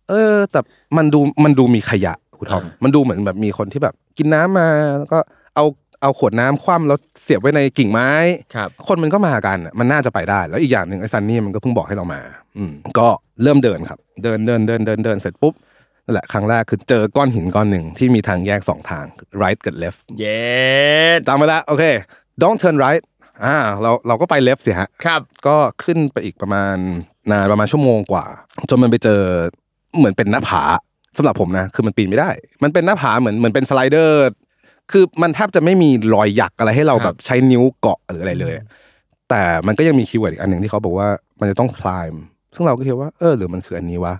[SPEAKER 3] เออ แต่มันดูมันดูมีขยะคุณทอมมันดูเหมือนแบบมีคนที่แบบ กินน้ำมาแล้วก็เอา เอาขวดน้ำคว่ำแล้วเสียบไว้ในกิ่งไม้
[SPEAKER 2] ครับ
[SPEAKER 3] คนมันก็มากันอะมันน่าจะไปได้ แล้วอีกอย่างหนึ่งไอ้ซันนี่มันก็เพิ่งบอกให้เรามา อืมก็เริ่มเดินครับ เดินเดินเดินเดินเดินเสร็จปุ๊บนั่นแหละครั้งแรกคือเจอก้อนหินก้อนหนึ่งที่มีทางแยกสองทาง right กับ left
[SPEAKER 2] เย้
[SPEAKER 3] จำไว้แล้วโอเค don't turn right อ่าเราเราก็ไป left สิฮะ
[SPEAKER 2] ครับ
[SPEAKER 3] ก็ขึ้นไปอีกประมาณนานประมาณชั่วโมงกว่า จนมันไปเจอเหมือนเป็นหน้าผาสำหรับผมนะคือมันปีนไม่ได้ มันเป็นหน้าผาเหมือนเหมือนเป็นสไลเดอร์ คือมันแทบจะไม่มีรอยหยักอะไรให้เรา
[SPEAKER 2] ครับ
[SPEAKER 3] แบบใช้นิ้วเกาะหรืออะไรเลย แต่มันก็ยังมี keyword อีกอันหนึ่งที่เขาบอกว่ามันจะต้องคล m ซึ่งเราก็คิดว่าเออหรือมันคืออันนี้วะ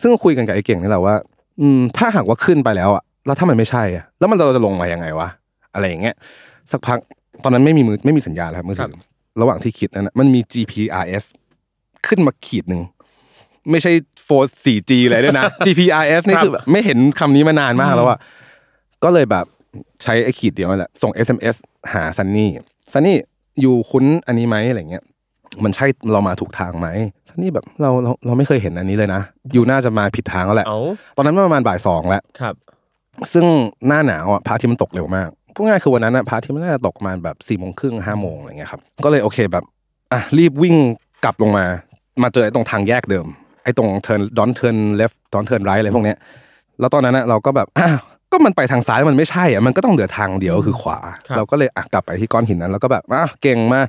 [SPEAKER 3] ซึ่งก็คุยกันกับไอ้เก่งนี่แหละว่า อืมถ้าหากว่าขึ้นไปแล้วอะแล้วถ้ามันไม่ใช่อะแล้วมันเราจะลงมายังไงวะอะไรอย่างเงี้ยสักพักตอนนั้นไม่มีมือไม่มีสัญญาณแล้วครับมือถือระหว่างที่คิดนั้นนะมันมี GPRS ขึ้นมาขีดหนึ่งไม่ใช่4 4G เลยด้วยนะ GPRS นี่คือแบบไม่เห็นคำนี้มานานมากแล้วอะก็เลยแบบ ใช้ไอ้ขีดเดียวนั่นแหละส่ง SMS หาซันนี่ซันนี่อยู่คุ้นอันนี้ไหมอะไรเงี้ยมันใช่เรามาถูกทางไหมซันนี่แบบเราเราเราไม่เคยเห็นอันนี้เลยนะอยู่น่าจะมาผิดทางแล้วแหละ
[SPEAKER 2] เอา
[SPEAKER 3] ตอนนั้นประมาณบ่ายสองแล้ว
[SPEAKER 2] ครับ
[SPEAKER 3] ซึ่งหน้าหนาวอะพระอาทิตย์มันตกเร็วมากพูดง่ายคือวันนั้นอะพระอาทิตย์มันน่าจะตกประมาณแบบสี่โมงครึ่งห้าโมงอะไรเงี้ยครับ ก็เลยโอเคแบบอะรีบวิ่งกลับลงมา มาเจอไอ้ตรงทางแยกเดิม ไอ้ตรง turn don't turn left don't turn right อะไรพวกเนี้ย แล้วตอนนั้นอะเราก็แบบอ้าว ก็มันไปทางซ้ายมันไม่ใช่อะมันก็ต้องเหลือทางเดียวคือขวา
[SPEAKER 2] ครับ
[SPEAKER 3] เราก็เลยอะกลับไปที่ก้อนหินนั้น แล้วก็แบบอ้าวเก่งมาก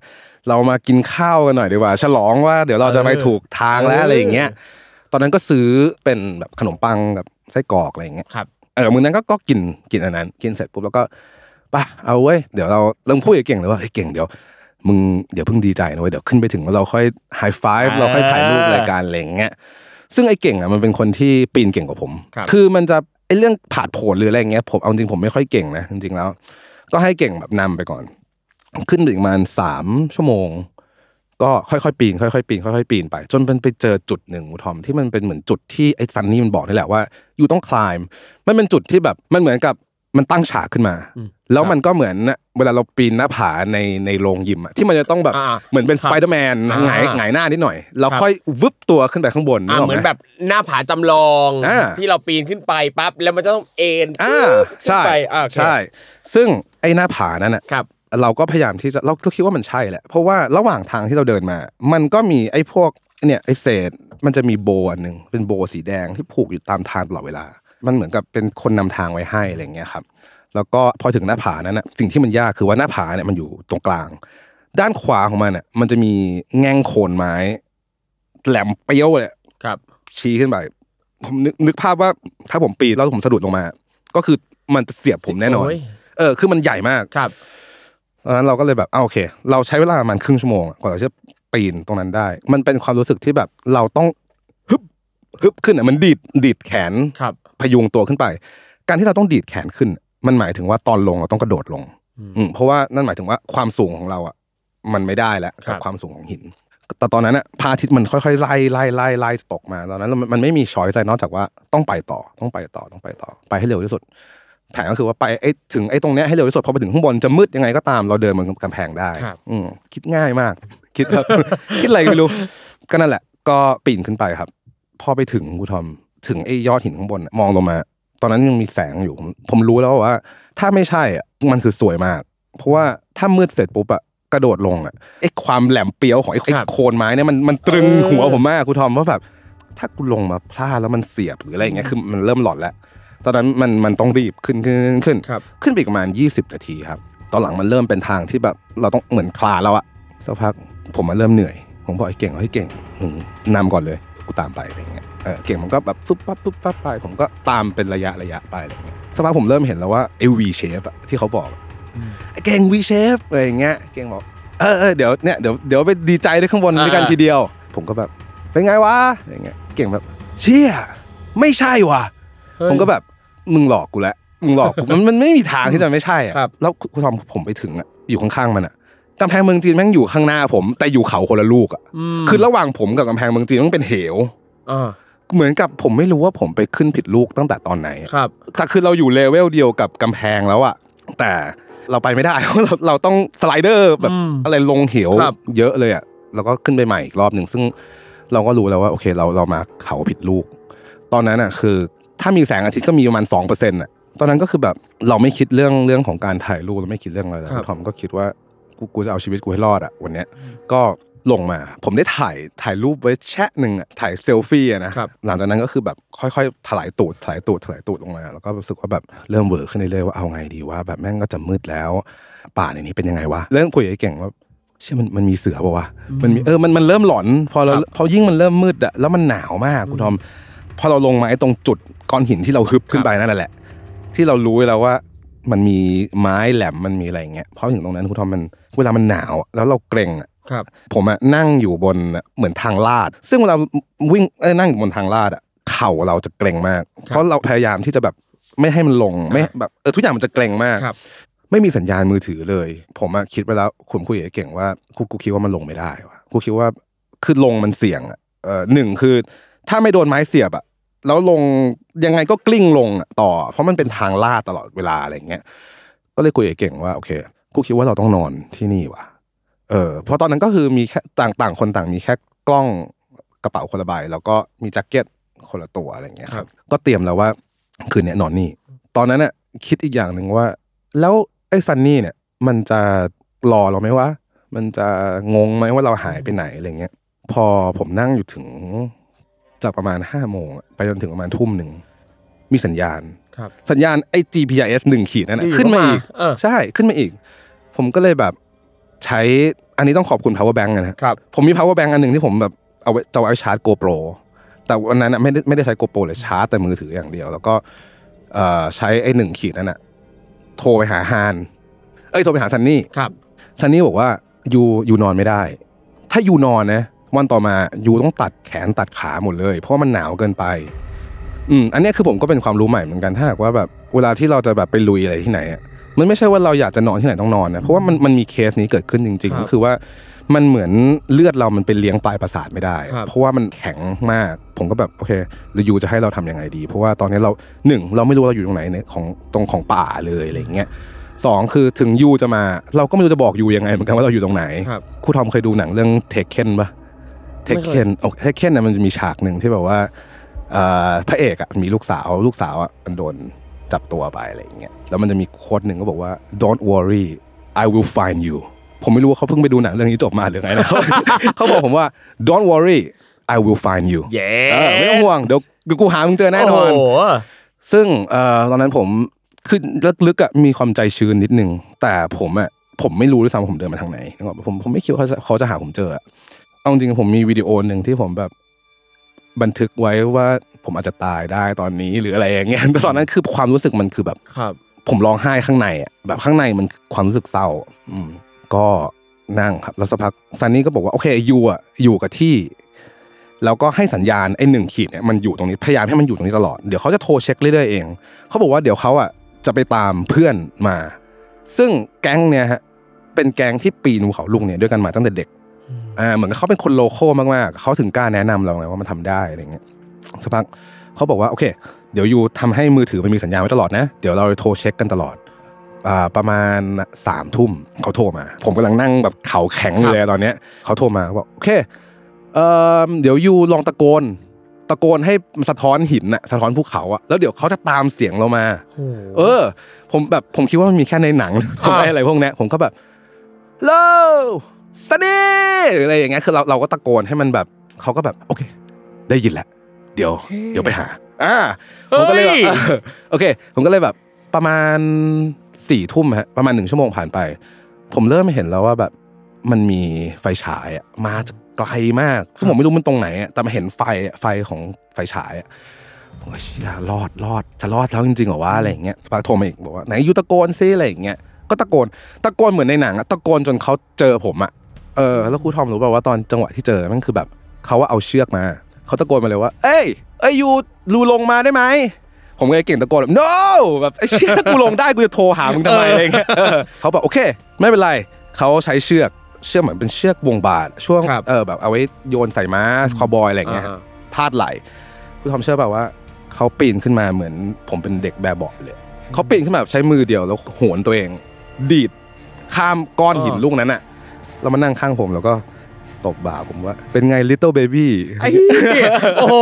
[SPEAKER 3] เรามากินข้าวกันหน่อยดีกว่า ฉลองว่าเดี๋ยวเราจะไปถูกทางแล้วอะไรอย่างเงี้ยตอนนั้นก็ซื้อเป็นแบบขนมปังกับไส้กรอกอะไรอย่างเงี้ย
[SPEAKER 2] ครับ
[SPEAKER 3] เออมื้อนั้นก็ก็กินกินอันนั้น กินเสร็จปุ๊บแล้วก็ไป่ะเอาเว้ยเดี๋ยวเราเริ่มพูดกับเก่งเลยว่าไอ้ยเก่งเดี๋ยวมึงเดี๋ยวเพิ่งดีใจนะเว้ยเดี๋ยวขึ้นไปถึงแล้วเราค่อยไฮไฟฟ์
[SPEAKER 2] อ่า
[SPEAKER 3] เราค่อยถ่ายรูปรายการอะไรอย่างเงี้ยซึ่งไอ้เก่งอะมันเป็นคนที่ปีนเก่งกว่าผม
[SPEAKER 2] ครับ
[SPEAKER 3] อมันจะ ไอ้เรื่องผาดโผนหรืออะไรเงี้ยผมเอาจริงผมไม่ค่อยเก่งนะจริงๆแล้ว ก็ให้เก่งแบบนำไปก่อน ขึ้นไปอีกประมาณสามชั่วโมง ก็ค่อยๆปีนค่อยๆปีนค่อยๆปีนไป จนมันไปเจอจุดหนึ่งทอมที่มันเป็นเหมือนจุดที่ไอ้ซันนี่มันบอกนี่แหละว่าอยู่ต้องคลายมันเป็นจุดที่แบบมันเหมือนกับ มันตั้งฉากขึ้นมา แล้วมันก็เหมือนเวลาเราปีนหน้าผาในในโรงยิมอะที่มันจะต้องแบบ
[SPEAKER 2] อ่า
[SPEAKER 3] เหมือนเป็น
[SPEAKER 2] ค
[SPEAKER 3] ส
[SPEAKER 2] รับ
[SPEAKER 3] ไปเดอร์แมน
[SPEAKER 2] อ่า
[SPEAKER 3] หงายหงายหน้านิดหน่อยเรา
[SPEAKER 2] ครับ
[SPEAKER 3] ค่อยวึบตัวขึ้นไปข้างบน
[SPEAKER 2] อ่า
[SPEAKER 3] นึกก
[SPEAKER 2] เหมือน
[SPEAKER 3] ไแบ
[SPEAKER 2] บหน้าผาจำลอง
[SPEAKER 3] อ่า
[SPEAKER 2] ที่เราปีนขึ้นไปปั๊บแล้วมันจะต้องเอ็น
[SPEAKER 3] อ่า
[SPEAKER 2] ขึ้น
[SPEAKER 3] ใช่
[SPEAKER 2] ไปอ่าโอเค
[SPEAKER 3] ใช่ ซึ่งไอ้หน้าผานั้นอะ
[SPEAKER 2] ครับ
[SPEAKER 3] เราก็พยายามที่จะเราก็คิดว่ามันใช่แหละเพราะว่าระหว่างทางที่เราเดินมา มันก็มีไอ้พวกเนี่ยไอ้เศษมันจะมีโบอันหนึ่งเป็นโบสีแดงที่ผูกอยู่ตามทางตลอดเวลา มันเหมือนกับเป็นคนนำทางไว้ให้อะไรอย่างเงี้ยครับ แล้วก็พอถึงหน้าผานั้นนะสิ่งที่มันยากคือว่าหน้าผาเนี่ยมันอยู่ตรงกลาง ด้านขวาของมันเนี่ยมันจะมีแง่งโคนไม้ แหลมเปรี้ยวเลย
[SPEAKER 2] ครับ
[SPEAKER 3] ชี้ขึ้นไปผมนึกนึกภาพว่าถ้าผมปีนแล้วผมสะดุดลงมา ก็คือมันจะเสียบผมแน่นอน
[SPEAKER 2] โอ้ย
[SPEAKER 3] เออ คือมันใหญ่มาก
[SPEAKER 2] ครับ
[SPEAKER 3] ตอนนั้นเราก็เลยแบบอ่าโอเค เราใช้เวลาประมาณครึ่งชั่วโมงอะกว่าเราจะปีนตรงนั้นได้ มันเป็นความรู้สึกที่แบบเราต้องฮึบฮึบขึ้นอะมันดีดดีดแขน
[SPEAKER 2] ครับ
[SPEAKER 3] พยุงตัวขึ้นไป การที่เราต้องดีดแขนขึ้น มันหมายถึงว่าตอนลงเราต้องกระโดดลง อืมเพราะว่านั่นหมายถึงว่าความสูงของเราอะมันไม่ได้แล้ว
[SPEAKER 2] ครั
[SPEAKER 3] กับบความสูงของหิน แต่ตอนนั้นอะพระอาทิตย์มันค่อยๆไล่ไล่ไล่ไล่ตกมาตอนนั้นมันมันไม่มีช้อยใจนอกจากว่าต้องไปต่อต้องไปต่อต้องไปต่อไปให้เร็วที่สุดแผนก็คือว่าไปไอ้ถึงไอ้ตรงเนี้ยให้เร็วที่สุดพอไปถึงข้างบนจะมืดยังไงก็ตามเราเดินบนกำแพงได้
[SPEAKER 2] ครับ
[SPEAKER 3] อืมคิดง่ายมาก คิดแบบคิดอะไรก็ไม่รู้ ก็นั่นแหละ ก็ปีนขึ้นไปครับ พอไปถึงกูทอม ถึงไอ้ยอดหินข้างบนน่ะมองลงมา ตอนนั้นยังมีแสงอยู่ผมผมรู้แล้วว่า ถ้าไม่ใช่อะมันคือสวยมาก เพราะว่าถ้ามืดเสร็จปุ๊บอะกระโดดลงอะไอ้ความแหลมเปรี้ยวของไอ้ไอ้
[SPEAKER 2] ครับ
[SPEAKER 3] โคนไม้เนี่ยมันมันตรึง
[SPEAKER 2] เออ
[SPEAKER 3] หัวผมมากกูทอมว่าแบบถ้ากูลงมาพลาดแล้วมันเสียบหรืออะไรอย่างเงี้ยคือมันเริ่มหลอนแล้วตอนนั้นมันมันต้องรีบขึ้นขึ้นขึ้นขึ้น
[SPEAKER 2] ครับ
[SPEAKER 3] ขึ้นไปอีกประมาณ 20 นาทีครับ ตอนหลังมันเริ่มเป็นทางที่แบบเราต้องเหมือนคลานแล้วอะสักพักผมมาเริ่มเหนื่อย ผมบอกไอ้เก่งเฮ้ยเก่งมึงนำก่อนเลยเดี๋ยวกูตามไปอะไรเงี้ย เออเก่งมันก็แบบฟึบปั๊บฟึบปั๊บไป ผมก็ตามเป็นระยะระยะไปอะไรเงี้ยสักพักผมเริ่มเห็นแล้วว่าไอ้ V shape อะที่เขาบอกไอ้เก่ง V shape อะไรอย่างเงี้ยเก่งบอกเออเออเดี๋ยวเนี่ยเดี๋ยวเดี๋ยวไปดีใจด้วยข้างบนด้วยกัน
[SPEAKER 2] อ่า
[SPEAKER 3] ทีเดียว ผมก็แบบเป็นไงวะอะไรเงี้ยเก่งแบบเชี่ยไม่ใช่ว่ะผมก็แบบมึงหลอกกูแล้วมึงหลอกกูมันมันไม่มีทางที่จะไม่ใช่อะ
[SPEAKER 2] ครับ
[SPEAKER 3] แล้วคุณทอมผมไปถึงอะอยู่ข้างๆมันอะกำแพงเมืองจีนแม่งอยู่ข้างหน้าผม แต่อยู่เขาคนละลูกอะคือระหว่างผมกับกำแพงเมืองจีนมันเป็นเหว
[SPEAKER 2] อ่า
[SPEAKER 3] เหมือนกับผมไม่รู้ว่าผมไปขึ้นผิดลูกตั้งแต่ตอนไหนอะ
[SPEAKER 2] ครับ
[SPEAKER 3] แต่คือเราอยู่เลเวลเดียวกับกำแพงแล้วอะแต่เราไปไม่ได้เพราะเราเราต้องสไลเดอร์แบบ
[SPEAKER 2] อืม
[SPEAKER 3] อะไรลงเหว
[SPEAKER 2] ครับ
[SPEAKER 3] เยอะเลยอะแล้วก็ขึ้นไปใหม่อีกรอบหนึ่งซึ่งเราก็รู้แล้วว่าโอเคเราเรามาเขาผิดลูก ตอนนั้นอะคือ ถ้ามีแสงอาทิตย์ก็มีประมาณสองเปอร์เซ็นต์อะตอนนั้นก็คือแบบเราไม่คิดเรื่องเรื่องของการถ่ายรูปเราไม่คิดเรื่องอะไรเลย
[SPEAKER 2] ครับ
[SPEAKER 3] ทอมก็คิดว่ากูกูจะเอาชีวิตกูให้รอดอะวันเนี้ยก็ ลงมา ผมได้ถ่ายถ่ายรูปไว้แชะหนึ่งอะถ่ายเซลฟี่อะนะครับหลังจากนั้นก็คือแบบค่อยๆถลายตูดถลายตูดถลายตูดลงมา แล้วก็รู้สึกว่าแบบเริ่มเวอร์ขึ้นเรื่อยๆว่าเอาไงดีว่า แบบแม่งก็จะมืดแล้ว ป่าในนี้เป็นยังไงวะเริ่มคุยกับไอ้เก่งว่าเชื่อมันมันมีเสือป่าวะมันมีเออมันมันเริ่มหลอน พอเรา
[SPEAKER 2] ครับ
[SPEAKER 3] พอยิ่งมันเริ่มมืดอะแล้วมันหนาวมากคุณทอมพอเราลงมาไอ้ตรงจุดก้อนหินที่เราฮึบขึ้นไปนั่นแหละ ที่เรารู้แล้วว่ามันมีไม้แหลมมันมีอะไรอย่างเงี้ยเพราะถึงตรงนั้นคุณทอมมันเวลามันหนาวอะแล้วเราเกรงอะ
[SPEAKER 2] ครับ
[SPEAKER 3] ผมอะนั่งอยู่บนเหมือนทางลาด ซึ่งเวลาวิ่งเอ้ยนั่งอยู่บนทางลาดอะขข่าเราจะเกร็งมาก เพราะเราพยายามที่จะแบบไม่ให้มันลงไม่แบบเออทุกอย่างมันจะเกร็งมาก
[SPEAKER 2] ครับ
[SPEAKER 3] ไม่มีสัญญาณมือถือเลย ผมอะคิดไปแล้วคุณคุยกับเก่งว่ากูกูคิดว่ามันลงไม่ได้วะกูคิดว่าคือลงมันเสี่ยงอะเออหนึ่งคือ ถ้าไม่โดนไม้เสียบอะแล้วลงยังไงก็กลิ้งลงอะต่อ เพราะมันเป็นทางลาดตลอดเวลาอะไรเงี้ยก็เลยคุยกับเก่งว่าโอเค กูคิดว่าเราต้องนอนที่นี่ว่ะ เออเพราะตอนนั้นก็คือมีแค่ต่างต่างคนต่างมีแค่กล้องกระเป๋าคนละใบแล้วก็มีแจ็คเก็ตคนละตัวอะไรเงี้ยครับ ก็เตรียมแล้วว่าคืนเนี้ยนอนนี่ ตอนนั้นน่ะคิดอีกอย่างหนึ่งว่า แล้วไอ้ซันนี่เนี่ย มันจะรอเราไหมวะมันจะงงไหมว่าเราหายไปไหนอะไรเงี้ย พอผมนั่งอยู่ถึงจากประมาณห้าโมงอะไปจนถึงประมาณทุ่มหนึ่งมีสัญญาณ
[SPEAKER 2] ครับ
[SPEAKER 3] สัญญาณไอ้ GPS หนึ่งขีดนั่น
[SPEAKER 2] อยู่
[SPEAKER 3] นะขึ้นมาอีก
[SPEAKER 2] เออ
[SPEAKER 3] ใช่ขึ้นมาอีก ผมก็เลยแบบ ใช้อันนี้ต้องขอบคุณ power bank นะครับผมมี power bank อันหนึ่งที่ผมแบบเอาไว้จะเอาไว้ชาร์จ GoPro แต่วันนั้นอะไม่ได้ไม่ได้ใช้ GoPro เลยชาร์จแต่มือถืออย่างเดียว แล้วก็เอ่อใช้ไอ้หนึ่งขีดนั่นอะโทรไปหาฮานเอ้ยโทรไปหาซันนี่
[SPEAKER 2] ครับ
[SPEAKER 3] ซันนี่บอกว่ายูยูนอนไม่ได้ ถ้ายูนอนนะวันต่อมายูต้องตัดแขนตัดขาหมดเลย เพราะว่ามันหนาวเกินไปอืมอันเนี้ยคือผมก็เป็นความรู้ใหม่เหมือนกันถ้าหากว่าแบบเวลาที่เราจะแบบไปลุยอะไรที่ไหนอะ มันไม่ใช่ว่าเราอยากจะนอนที่ไหนต้องนอนนะเพราะว่ามันมันมีเคสนี้เกิดขึ้นจริง
[SPEAKER 2] ครับ
[SPEAKER 3] ๆก็คือว่ามันเหมือนเลือดเรามันไปเลี้ยงปลายประสาทไม่ได้
[SPEAKER 2] ครับ
[SPEAKER 3] เพราะว่ามันแข็งมาก ผมก็แบบโอเคหรือยูจะให้เราทำยังไงดี เพราะว่าตอนนี้เราหนึ่งเราไม่รู้เราอยู่ตรงไหนเนี่ยของตรงของป่าเลยอะไรอย่างเงี้ยสองคือถึงยูจะมา เราก็ไม่รู้จะบอกยูยังไงเหมือนกันว่าเราอยู่ตรงไหน
[SPEAKER 2] ครับ
[SPEAKER 3] ครูทอมเคยดูหนังเรื่องเทคเคนปะเทค
[SPEAKER 2] ไม่
[SPEAKER 3] เค
[SPEAKER 2] เคย
[SPEAKER 3] นโอ้เทคเคนเนี่ยมันจะมีฉากหนึ่งที่แบบว่าเอ่อพระเอกอะมีลูกสาวลูกสาวอะมันโดน จับตัวไปอะไรอย่างเงี้ยแล้วมันจะมีโค้ดหนึ่งก็บอกว่า don't worry I will find you ผมไม่รู้ว่าเขาเพิ่งไปดูหนังเรื่องนี้จบมาหรือไงนะเขาเขาบอกผมว่า don't worry I will find you
[SPEAKER 2] เย้
[SPEAKER 3] เออไม่ต้องห่วงเดี๋ยวเดี๋ยวกูหามึงเจอแน่นอน
[SPEAKER 2] โโห
[SPEAKER 3] ซึ่งเอ่อตอนนั้นผมคือลึกๆอะมีความใจชื้นนิดนึงแต่ผมอะผมไม่รู้ด้วยซ้ำว่าผมเดินมาทางไหนนึกออกปะผมผมไม่คิดว่าเขาจะเขาจะหาผมเจออะเอาจริงๆผมมีวิดีโอหนึ่งที่ผมแบบ บันทึกไว้ว่าผมอาจจะตายได้ตอนนี้หรืออะไรอย่างเงี้ยแต่ตอนนั้นคือความรู้สึกมันคือแบบ
[SPEAKER 2] ครับ
[SPEAKER 3] ผมร้องไห้ข้างในอะแบบข้างในมันคือความรู้สึกเศร้า อืมก็นั่งครับแล้วสักพักซันนี่ก็บอกว่าโอเคอยู่อะอยู่กับที่แล้วก็ให้สัญญาณไอ้หนึ่งขีดเนี่ยมันอยู่ตรงนี้พยายามให้มันอยู่ตรงนี้ตลอดเดี๋ยวเขาจะโทรเช็คเรื่อยๆเองเขาบอกว่าเดี๋ยวเขาอะจะไปตามเพื่อนมา ซึ่งแก๊งเนี่ยฮะเป็นแก๊งที่ปีนภูเขาลุงเนี่ยด้วยกันมาตั้งแต่เด็ก อ่าเหมือนกับเขาเป็นคนโลโก้มากๆเขาถึงกล้าแนะนำเราไงว่ามันทำได้อะไรเงี้ยสักพักเขาบอกว่าโอเค เดี๋ยวยูทำให้มือถือมันมีสัญญาณไว้ตลอดนะ เดี๋ยวเราโทรเช็คกันตลอดอ่าประมาณสามทุ่มเขาโทรมา ผมกำลังนั่งแบบเข่าแข็งอยู่เลยตอนเนี้ยเขาโทรมาบอกโอเคเอ่อเดี๋ยวยูลองตะโกน ตะโกนให้มันสะท้อนหินอะสะท้อนภูเขาอะแล้วเดี๋ยวเขาจะตามเสียงเรามา เออ ผมแบบผมคิดว่ามันมีแค่ในหนังผมไม่อะไรพวกเนี้ยผมก็แบบโลสนีหรืออะไรอย่างเงี้ยคือเราเราก็ตะโกนให้มันแบบเขาก็แบบโอเค ได้ยินแล้วเดี๋ยว เดี๋ยวไปหาอ่าผมก็เลยแบบ
[SPEAKER 2] เฮ้ย
[SPEAKER 3] เออโอเค ผมก็เลยแบบประมาณสี่ทุ่มฮะประมาณหนึ่งชั่วโมงผ่านไป ผมเริ่มเห็นแล้วว่าแบบมันมีไฟฉายอะมาจากไกลมากซึ่งผมไม่รู้มันตรงไหนอะแต่มาเห็นไฟอะไฟของไฟฉายอะผมก็เชียรอดรอดจะรอดแล้วจริงๆเหรอวะอะไรอย่างเงี้ยสักพักโทรมาอีกบอกว่าไหนยูตะโกนซิอะไรอย่างเงี้ยก็ตะโกนตะโกนเหมือนในหนังอะตะโกนจนเขาเจอผมอะ เออแล้วครูทอมรู้ป่าวว่าตอนจังหวะที่เจอมันคือแบบเขาว่าเอาเชือกมาเขาตะโกนมาเลยว่า เอ้ยเอ้ยยูรูลงมาได้ไหมผมก็เลยเก่งตะโกนแบบ no แบบไอ้เชี่ยถ้ากูลงได้กูจะโทรหามึงทำไมอะไรเงี้ยเออเขาบอกโอเค ไม่เป็นไรเขาใช้เชือกเชือกเหมือนเป็นเชือกวงบาทช่วง
[SPEAKER 2] ครับ
[SPEAKER 3] เออแบบเอาไว้โยนใส่ม้าคาวบอยอะไรเงี้ย
[SPEAKER 2] อ่า
[SPEAKER 3] พาดไหลคุณทอมเชื่อเปล่าว่าเขาปีนขึ้นมาเหมือนผมเป็นเด็กแบบเบาะเลยเขาปีนขึ้นมาแบบใช้มือเดียวแล้วโหนตัวเอง ดีดข้ามก้อนหินลูกนั้นอะ แล้วมานั่งข้างผมแล้วก็ตบบ่าผมว่า เป็นไง little baby
[SPEAKER 2] ไอ้เหี้ยโอ้โห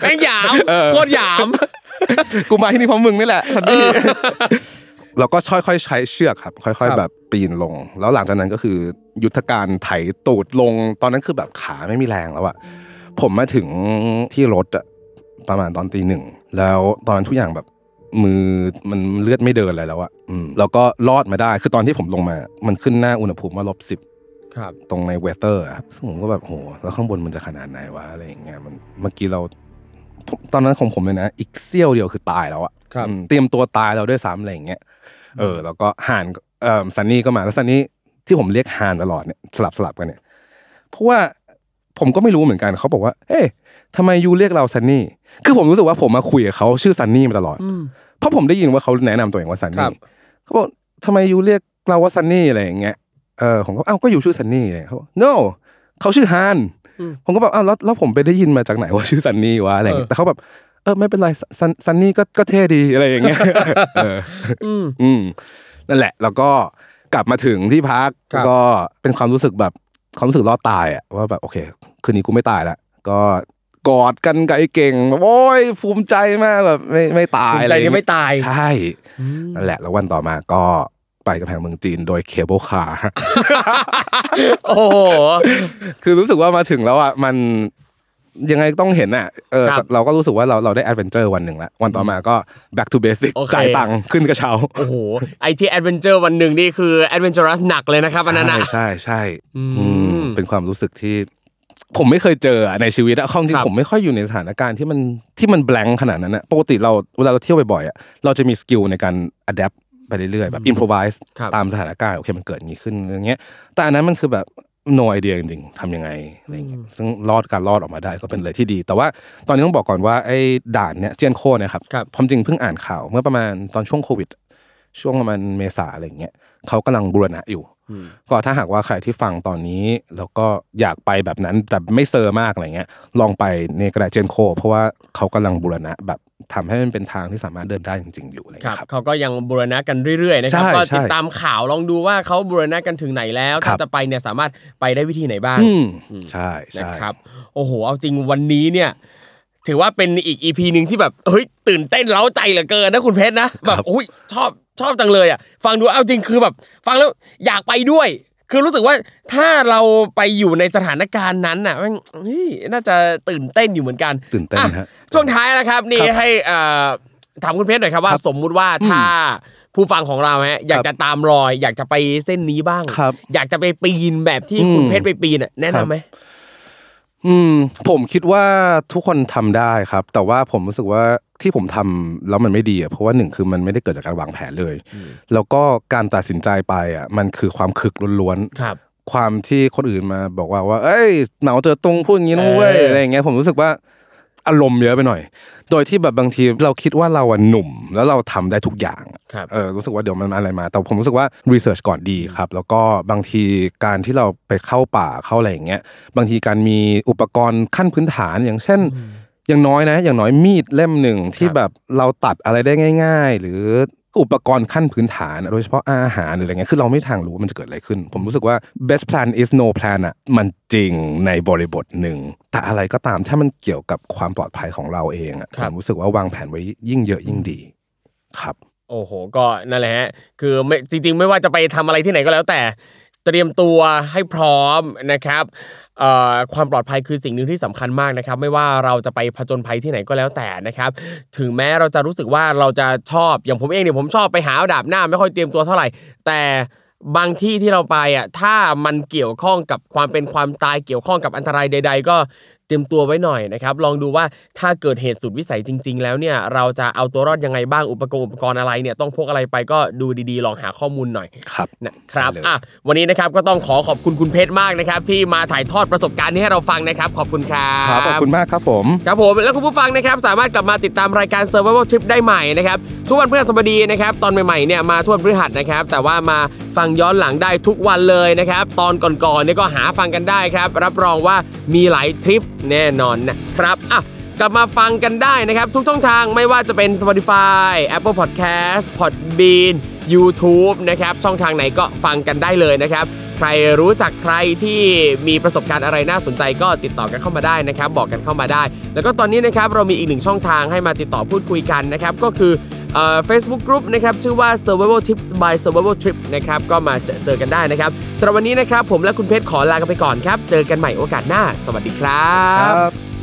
[SPEAKER 2] แม่งหยามโคตรหยาม
[SPEAKER 3] กูมาที่นี่เพราะมึงนี่แหละทันทีเราก็ค่อยๆใช้เชือกครับ ค่อย
[SPEAKER 2] ครั
[SPEAKER 3] ๆ
[SPEAKER 2] บ
[SPEAKER 3] แบบปีนลง แล้วหลังจากนั้นก็คือยุทธการไถตูดลง ตอนนั้นคือแบบขาไม่มีแรงแล้วอะผมมาถึงที่รถอะประมาณตอนตีหนึ่ง แล้วตอนนั้นทุกอย่างแบบมือมันเลือดไม่เดินอะไรแล้วอะอืมแล้วก็รอดมาได้ คือตอนที่ผมลงมา มันขึ้นหน้าอุณหภูมิว่าลบสิบ
[SPEAKER 2] ครับ
[SPEAKER 3] ตรงใน weather อะครับซึ่งผมก็แบบโหแล้วข้างบนมันจะขนาดไหนวะอะไรอย่างเงี้ยมันเมื่อกี้เราผมตอนนั้นของผมเลยนะ อีกเสี้ยวเดียวคือตายแล้วอะ
[SPEAKER 2] ครับ
[SPEAKER 3] อืมเตรียมตัวตายเราด้วยซ้ำอะไรอย่างเงี้ยเออ แล้วก็ฮานเอ่อซันนี่ก็มาแล้วซันนี่ที่ผมเรียกฮานตลอดเนี่ยสลับสลับกันเนี่ยเพราะว่าผมก็ไม่รู้เหมือนกันเขาบอกว่า เอ้ยทำไม you เรียกเราซันนี่คือผมรู้สึกว่าผมมาคุยกับเขาชื่อซันนี่มาตลอด เพราะผมได้ยินว่าเขาแนะนำตัวเองว่าซัน
[SPEAKER 2] ครั
[SPEAKER 3] นี่
[SPEAKER 2] บ
[SPEAKER 3] เขาบอกทำไมยูเรียกเราว่าซันนี่อะไรอย่างเงี้ย เออผมก็เอ้าก็อยู่ชื่อซันนี่เลยเขาบอก no เขาชื่อฮานผมก็แบบอ้าวแล้วแล้วผมไปได้ยินมาจากไหนว่าชื่อซันนี่วะอะไรอย่างเงี้ยแต่เขาแบบเออไม่เป็นไรซันซันนี่ก็ก็เท่ดีอะไรอย่างเงี้ยเออ
[SPEAKER 2] อืม
[SPEAKER 3] อืมนั่นแหละ แล้วก็กลับมาถึงที่พัก
[SPEAKER 2] ครับ
[SPEAKER 3] ก็เป็นความรู้สึกแบบความรู้สึกรอดตายอะว่าแบบโอเค คืนนี้กูไม่ตายละก็กอดกันกับไอ้เก่งแบบโอ้ยภูมิใจมากแบบไม่ไม่ตาย
[SPEAKER 2] ภูมิใจ
[SPEAKER 3] อะไร
[SPEAKER 2] ที่ไม่ตาย
[SPEAKER 3] ใช่นั่นแหละ แล้ววันต่อมาก็ ไปกำแพงเมืองจีนโดย cable car
[SPEAKER 2] โอ้โห
[SPEAKER 3] คือรู้สึกว่ามาถึงแล้วอะมันยังไงต้องเห็นอะเออ
[SPEAKER 2] ครับ
[SPEAKER 3] เราก็รู้สึกว่าเราเราได้ adventure วันหนึ่งละวันต่อมาก็ back to basic
[SPEAKER 2] โอเค
[SPEAKER 3] จ่ายตังค์ขึ้นกระเช้า
[SPEAKER 2] โอ้โหไอ้ที่ adven ture วันหนึ่งนี่คือ adventurous หนักเลยนะครับอันนั้นนะ
[SPEAKER 3] ใช่ใช่ใช่
[SPEAKER 2] อืม
[SPEAKER 3] อืมเป็นความรู้สึกที่ผมไม่เคยเจออะในชีวิตอะความจริ
[SPEAKER 2] ครับ
[SPEAKER 3] ผมไม่ค่อยอยู่ในสถานการณ์ที่มันที่มัน blank ขนาดนั้นอะปกติเราเวลาเราเที่ยวบ่อยๆอะเราจะมี skill ในการ adapt ไปเรื่อยๆแบบอินพ o ไวส์
[SPEAKER 2] ครับ
[SPEAKER 3] ตามสถานการณ์โอเคมันเกิดอย่างนี้ขึ้นอย่างเงี้ย แต่อันนั้นมันคือแบบ no idea จริงๆทำยังไงอะไรเงี้ยซึ่งรอดการรอดออกมาได้ก็เป็นเรื่องที่ดี แต่ว่าตอนนี้ต้องบอกก่อนว่าไอ้ด่านเนี้ยเจียนโคเนี่ยครับ
[SPEAKER 2] ครับ
[SPEAKER 3] ความจริงเพิ่งอ่านข่าวเมื่อประมาณตอนช่วงโควิด ช่วงประมาณเมษาอะไรเงี้ยเขากำลังบูรณะอยู่ก็ถ้าหากว่าใครที่ฟังตอนนี้แล้วก็อยากไปแบบนั้นแต่ไม่เซอร์มากอะไรเงี้ยลองไปในกระดาษเจนโค เพราะว่าเขากำลังบูรณะแบบ ทำให้มันเป็นทางที่สามารถเดินได้จริง ๆ อยู่อะไร
[SPEAKER 2] ครับ
[SPEAKER 3] เงี้ยครับ
[SPEAKER 2] เขาก็ยังบูรณะกันเรื่อยๆนะครับ
[SPEAKER 3] ใช่
[SPEAKER 2] ก็ติด
[SPEAKER 3] ใช่
[SPEAKER 2] ตามข่าวลองดูว่าเขาบูรณะกันถึงไหนแล้ว
[SPEAKER 3] ครั
[SPEAKER 2] ถ้า
[SPEAKER 3] บ
[SPEAKER 2] จะไปเนี่ยสามารถไปได้วิธีไหนบ้าง
[SPEAKER 3] อืมใช่
[SPEAKER 2] นะ
[SPEAKER 3] ใช่
[SPEAKER 2] ครับโอ้โหเอาจริงวันนี้เนี่ยถือว่าเป็นอีกอีพีหนึ่งที่แบบเฮ้ยตื่นเต้นเล้าใจเหลือเกินนะคุณเพชรนะแบบอุ้ยชอบชอบจังเลยอะฟังดูเอาจริงคือแบบ ฟังแล้วอยากไปด้วย คือรู้สึกว่าถ้าเราไปอยู่ในสถานการณ์นั้นน่ะแม่งเฮ้ยน่าจะตื่นเต้นอยู่เหมือนกัน
[SPEAKER 3] ตื่นเต้น
[SPEAKER 2] อะ
[SPEAKER 3] ฮะ
[SPEAKER 2] ช่วงท้ายนะครับ นี่
[SPEAKER 3] ครับ
[SPEAKER 2] ให้เอ่อถามคุณเพชรหน่อยครับว่า
[SPEAKER 3] ครับ
[SPEAKER 2] สมมุติว่าถ้าผู้ฟังของเราฮะอยากจะตามรอย อยากจะไปเส้นนี้บ้าง
[SPEAKER 3] ครับ
[SPEAKER 2] อยากจะไปปีนแบบที่
[SPEAKER 3] อืม
[SPEAKER 2] คุณเพชรไปปีนน่ะแนะ
[SPEAKER 3] ครั
[SPEAKER 2] นำ
[SPEAKER 3] บ
[SPEAKER 2] ไหม
[SPEAKER 3] อืมผมคิดว่าทุกคนทำได้ครับ แต่ว่าผมรู้สึกว่าที่ผมทำแล้วมันไม่ดีอะเพราะว่าหนึ่งคือมันไม่ได้เกิดจากการวางแผนเลย แล้วก็การตัดสินใจไปอะมันคือความคึกล้วนๆ
[SPEAKER 2] ครับ
[SPEAKER 3] ความที่คนอื่นมาบอกว่าว่า เอ้ยเหนาเจอตรงพูดอย่างนี้นะเว้ย
[SPEAKER 2] เอออ
[SPEAKER 3] อะไรอย่างเงี้ยผมรู้สึกว่า อารมณ์เยอะไปหน่อย โดยที่แบบบางทีเราคิดว่าเราอะหนุ่ม แล้วเราทำได้ทุกอย่าง
[SPEAKER 2] ครับ
[SPEAKER 3] เออรู้สึกว่าเดี๋ยวมันอะไรมา แต่ผมรู้สึกว่ารีเสิร์ชก่อนดีครับ แล้วก็บางทีการที่เราไปเข้าป่าเข้าอะไรอย่างเงี้ย บางทีการมีอุปกรณ์ขั้นพื้นฐานอย่างเช่นอย่างน้อยนะ อย่างน้อยมีดเล่มหนึ่งที่แบบเราตัดอะไรได้ง่าย ๆ หรือ อุปกรณ์ขั้นพื้นฐานอะโดยเฉพาะอาหารหรืออะไรเงี้ยคือเราไม่มีทางรู้ว่ามันจะเกิดอะไรขึ้น ผมรู้สึกว่า best plan is no plan อะมันจริงในบริบทหนึ่ง แต่อะไรก็ตามถ้ามันเกี่ยวกับความปลอดภัยของเราเองอะ
[SPEAKER 2] ครั
[SPEAKER 3] ผ
[SPEAKER 2] บ
[SPEAKER 3] มรู้สึกว่าวางแผนไว้ยิ่งเยอะยิ่งดีครับ
[SPEAKER 2] โอ้โห ก็นั่นแหละฮะคือไม่จริง ๆ ไม่ว่าจะไปทำอะไรที่ไหนก็แล้วแต่ เตรียมตัวให้พร้อมนะครับความปลอดภัยคือสิ่งหนึ่งที่สำคัญมากนะครับ ไม่ว่าเราจะไปผจญภัยที่ไหนก็แล้วแต่นะครับ ถึงแม้เราจะรู้สึกว่าเราจะชอบอย่างผมเองเนี่ยผมชอบไปหาอดาบหน้าไม่ค่อยเตรียมตัวเท่าไหร่ แต่บางที่ที่เราไปอะถ้ามันเกี่ยวข้องกับความเป็นความตายเกี่ยวข้องกับอันตรายใด ๆ ก็ รียมตัวไว้หน่อยนะครับลองดูว่าถ้าเกิดเหตุสุดวิสัยจริง ๆ แล้วเนี่ยเราจะเอาตัวรอดยังไงบ้างอุปกรณ์อุปกรณ์อะไรเนี่ยต้องพกอะไรไปก็ดูดีๆ ลองหาข้อมูลหน่อย
[SPEAKER 3] ครับ
[SPEAKER 2] นะครับ
[SPEAKER 3] ใช่เลย
[SPEAKER 2] อะวันนี้นะครับก็ต้องขอขอบคุณคุณเพชรมากนะครับที่มาถ่ายทอดประสบการณ์นี้ให้เราฟังนะครับขอบคุณครับ
[SPEAKER 3] ครับขอบคุณมากครับผม
[SPEAKER 2] ครับผมแล้วคุณผู้ฟังนะครับสามารถกลับมาติดตามรายการ Survival Trip ได้ใหม่นะครับทุกวันพฤหัสบดีนะครับตอนใหม่ๆเนี่ยมาทุกวันพฤหัสนะครับแต่ว่ามาฟังย้อนหลังได้ทุกวันเลยนะครับตอนก่อนๆเนี่ยก็หาฟังกันได้ครับรับรองว่ามีหลายทริปแน่นอนนะครับอะกลับมาฟังกันได้นะครับ ทุกช่องทางไม่ว่าจะเป็น Spotify Apple Podcast Podbean YouTube นะครับ ช่องทางไหนก็ฟังกันได้เลยนะครับ ใครรู้จักใครที่มีประสบการณ์อะไรน่าสนใจก็ติดต่อกันเข้ามาได้นะครับ บอกกันเข้ามาได้ แล้วก็ตอนนี้นะครับเรามีอีกหนึ่งช่องทางให้มาติดต่อพูดคุยกันนะครับก็คือเอ่อ Facebook Group นะครับชื่อว่า Survival Tips by Survival Trip นะครับก็มาเจอเจอกันได้นะครับสำหรับวันนี้นะครับผมและคุณเพชรขอลากันไปก่อนครับ เจอกันใหม่โอกาสหน้า สวัสดี
[SPEAKER 3] ครับ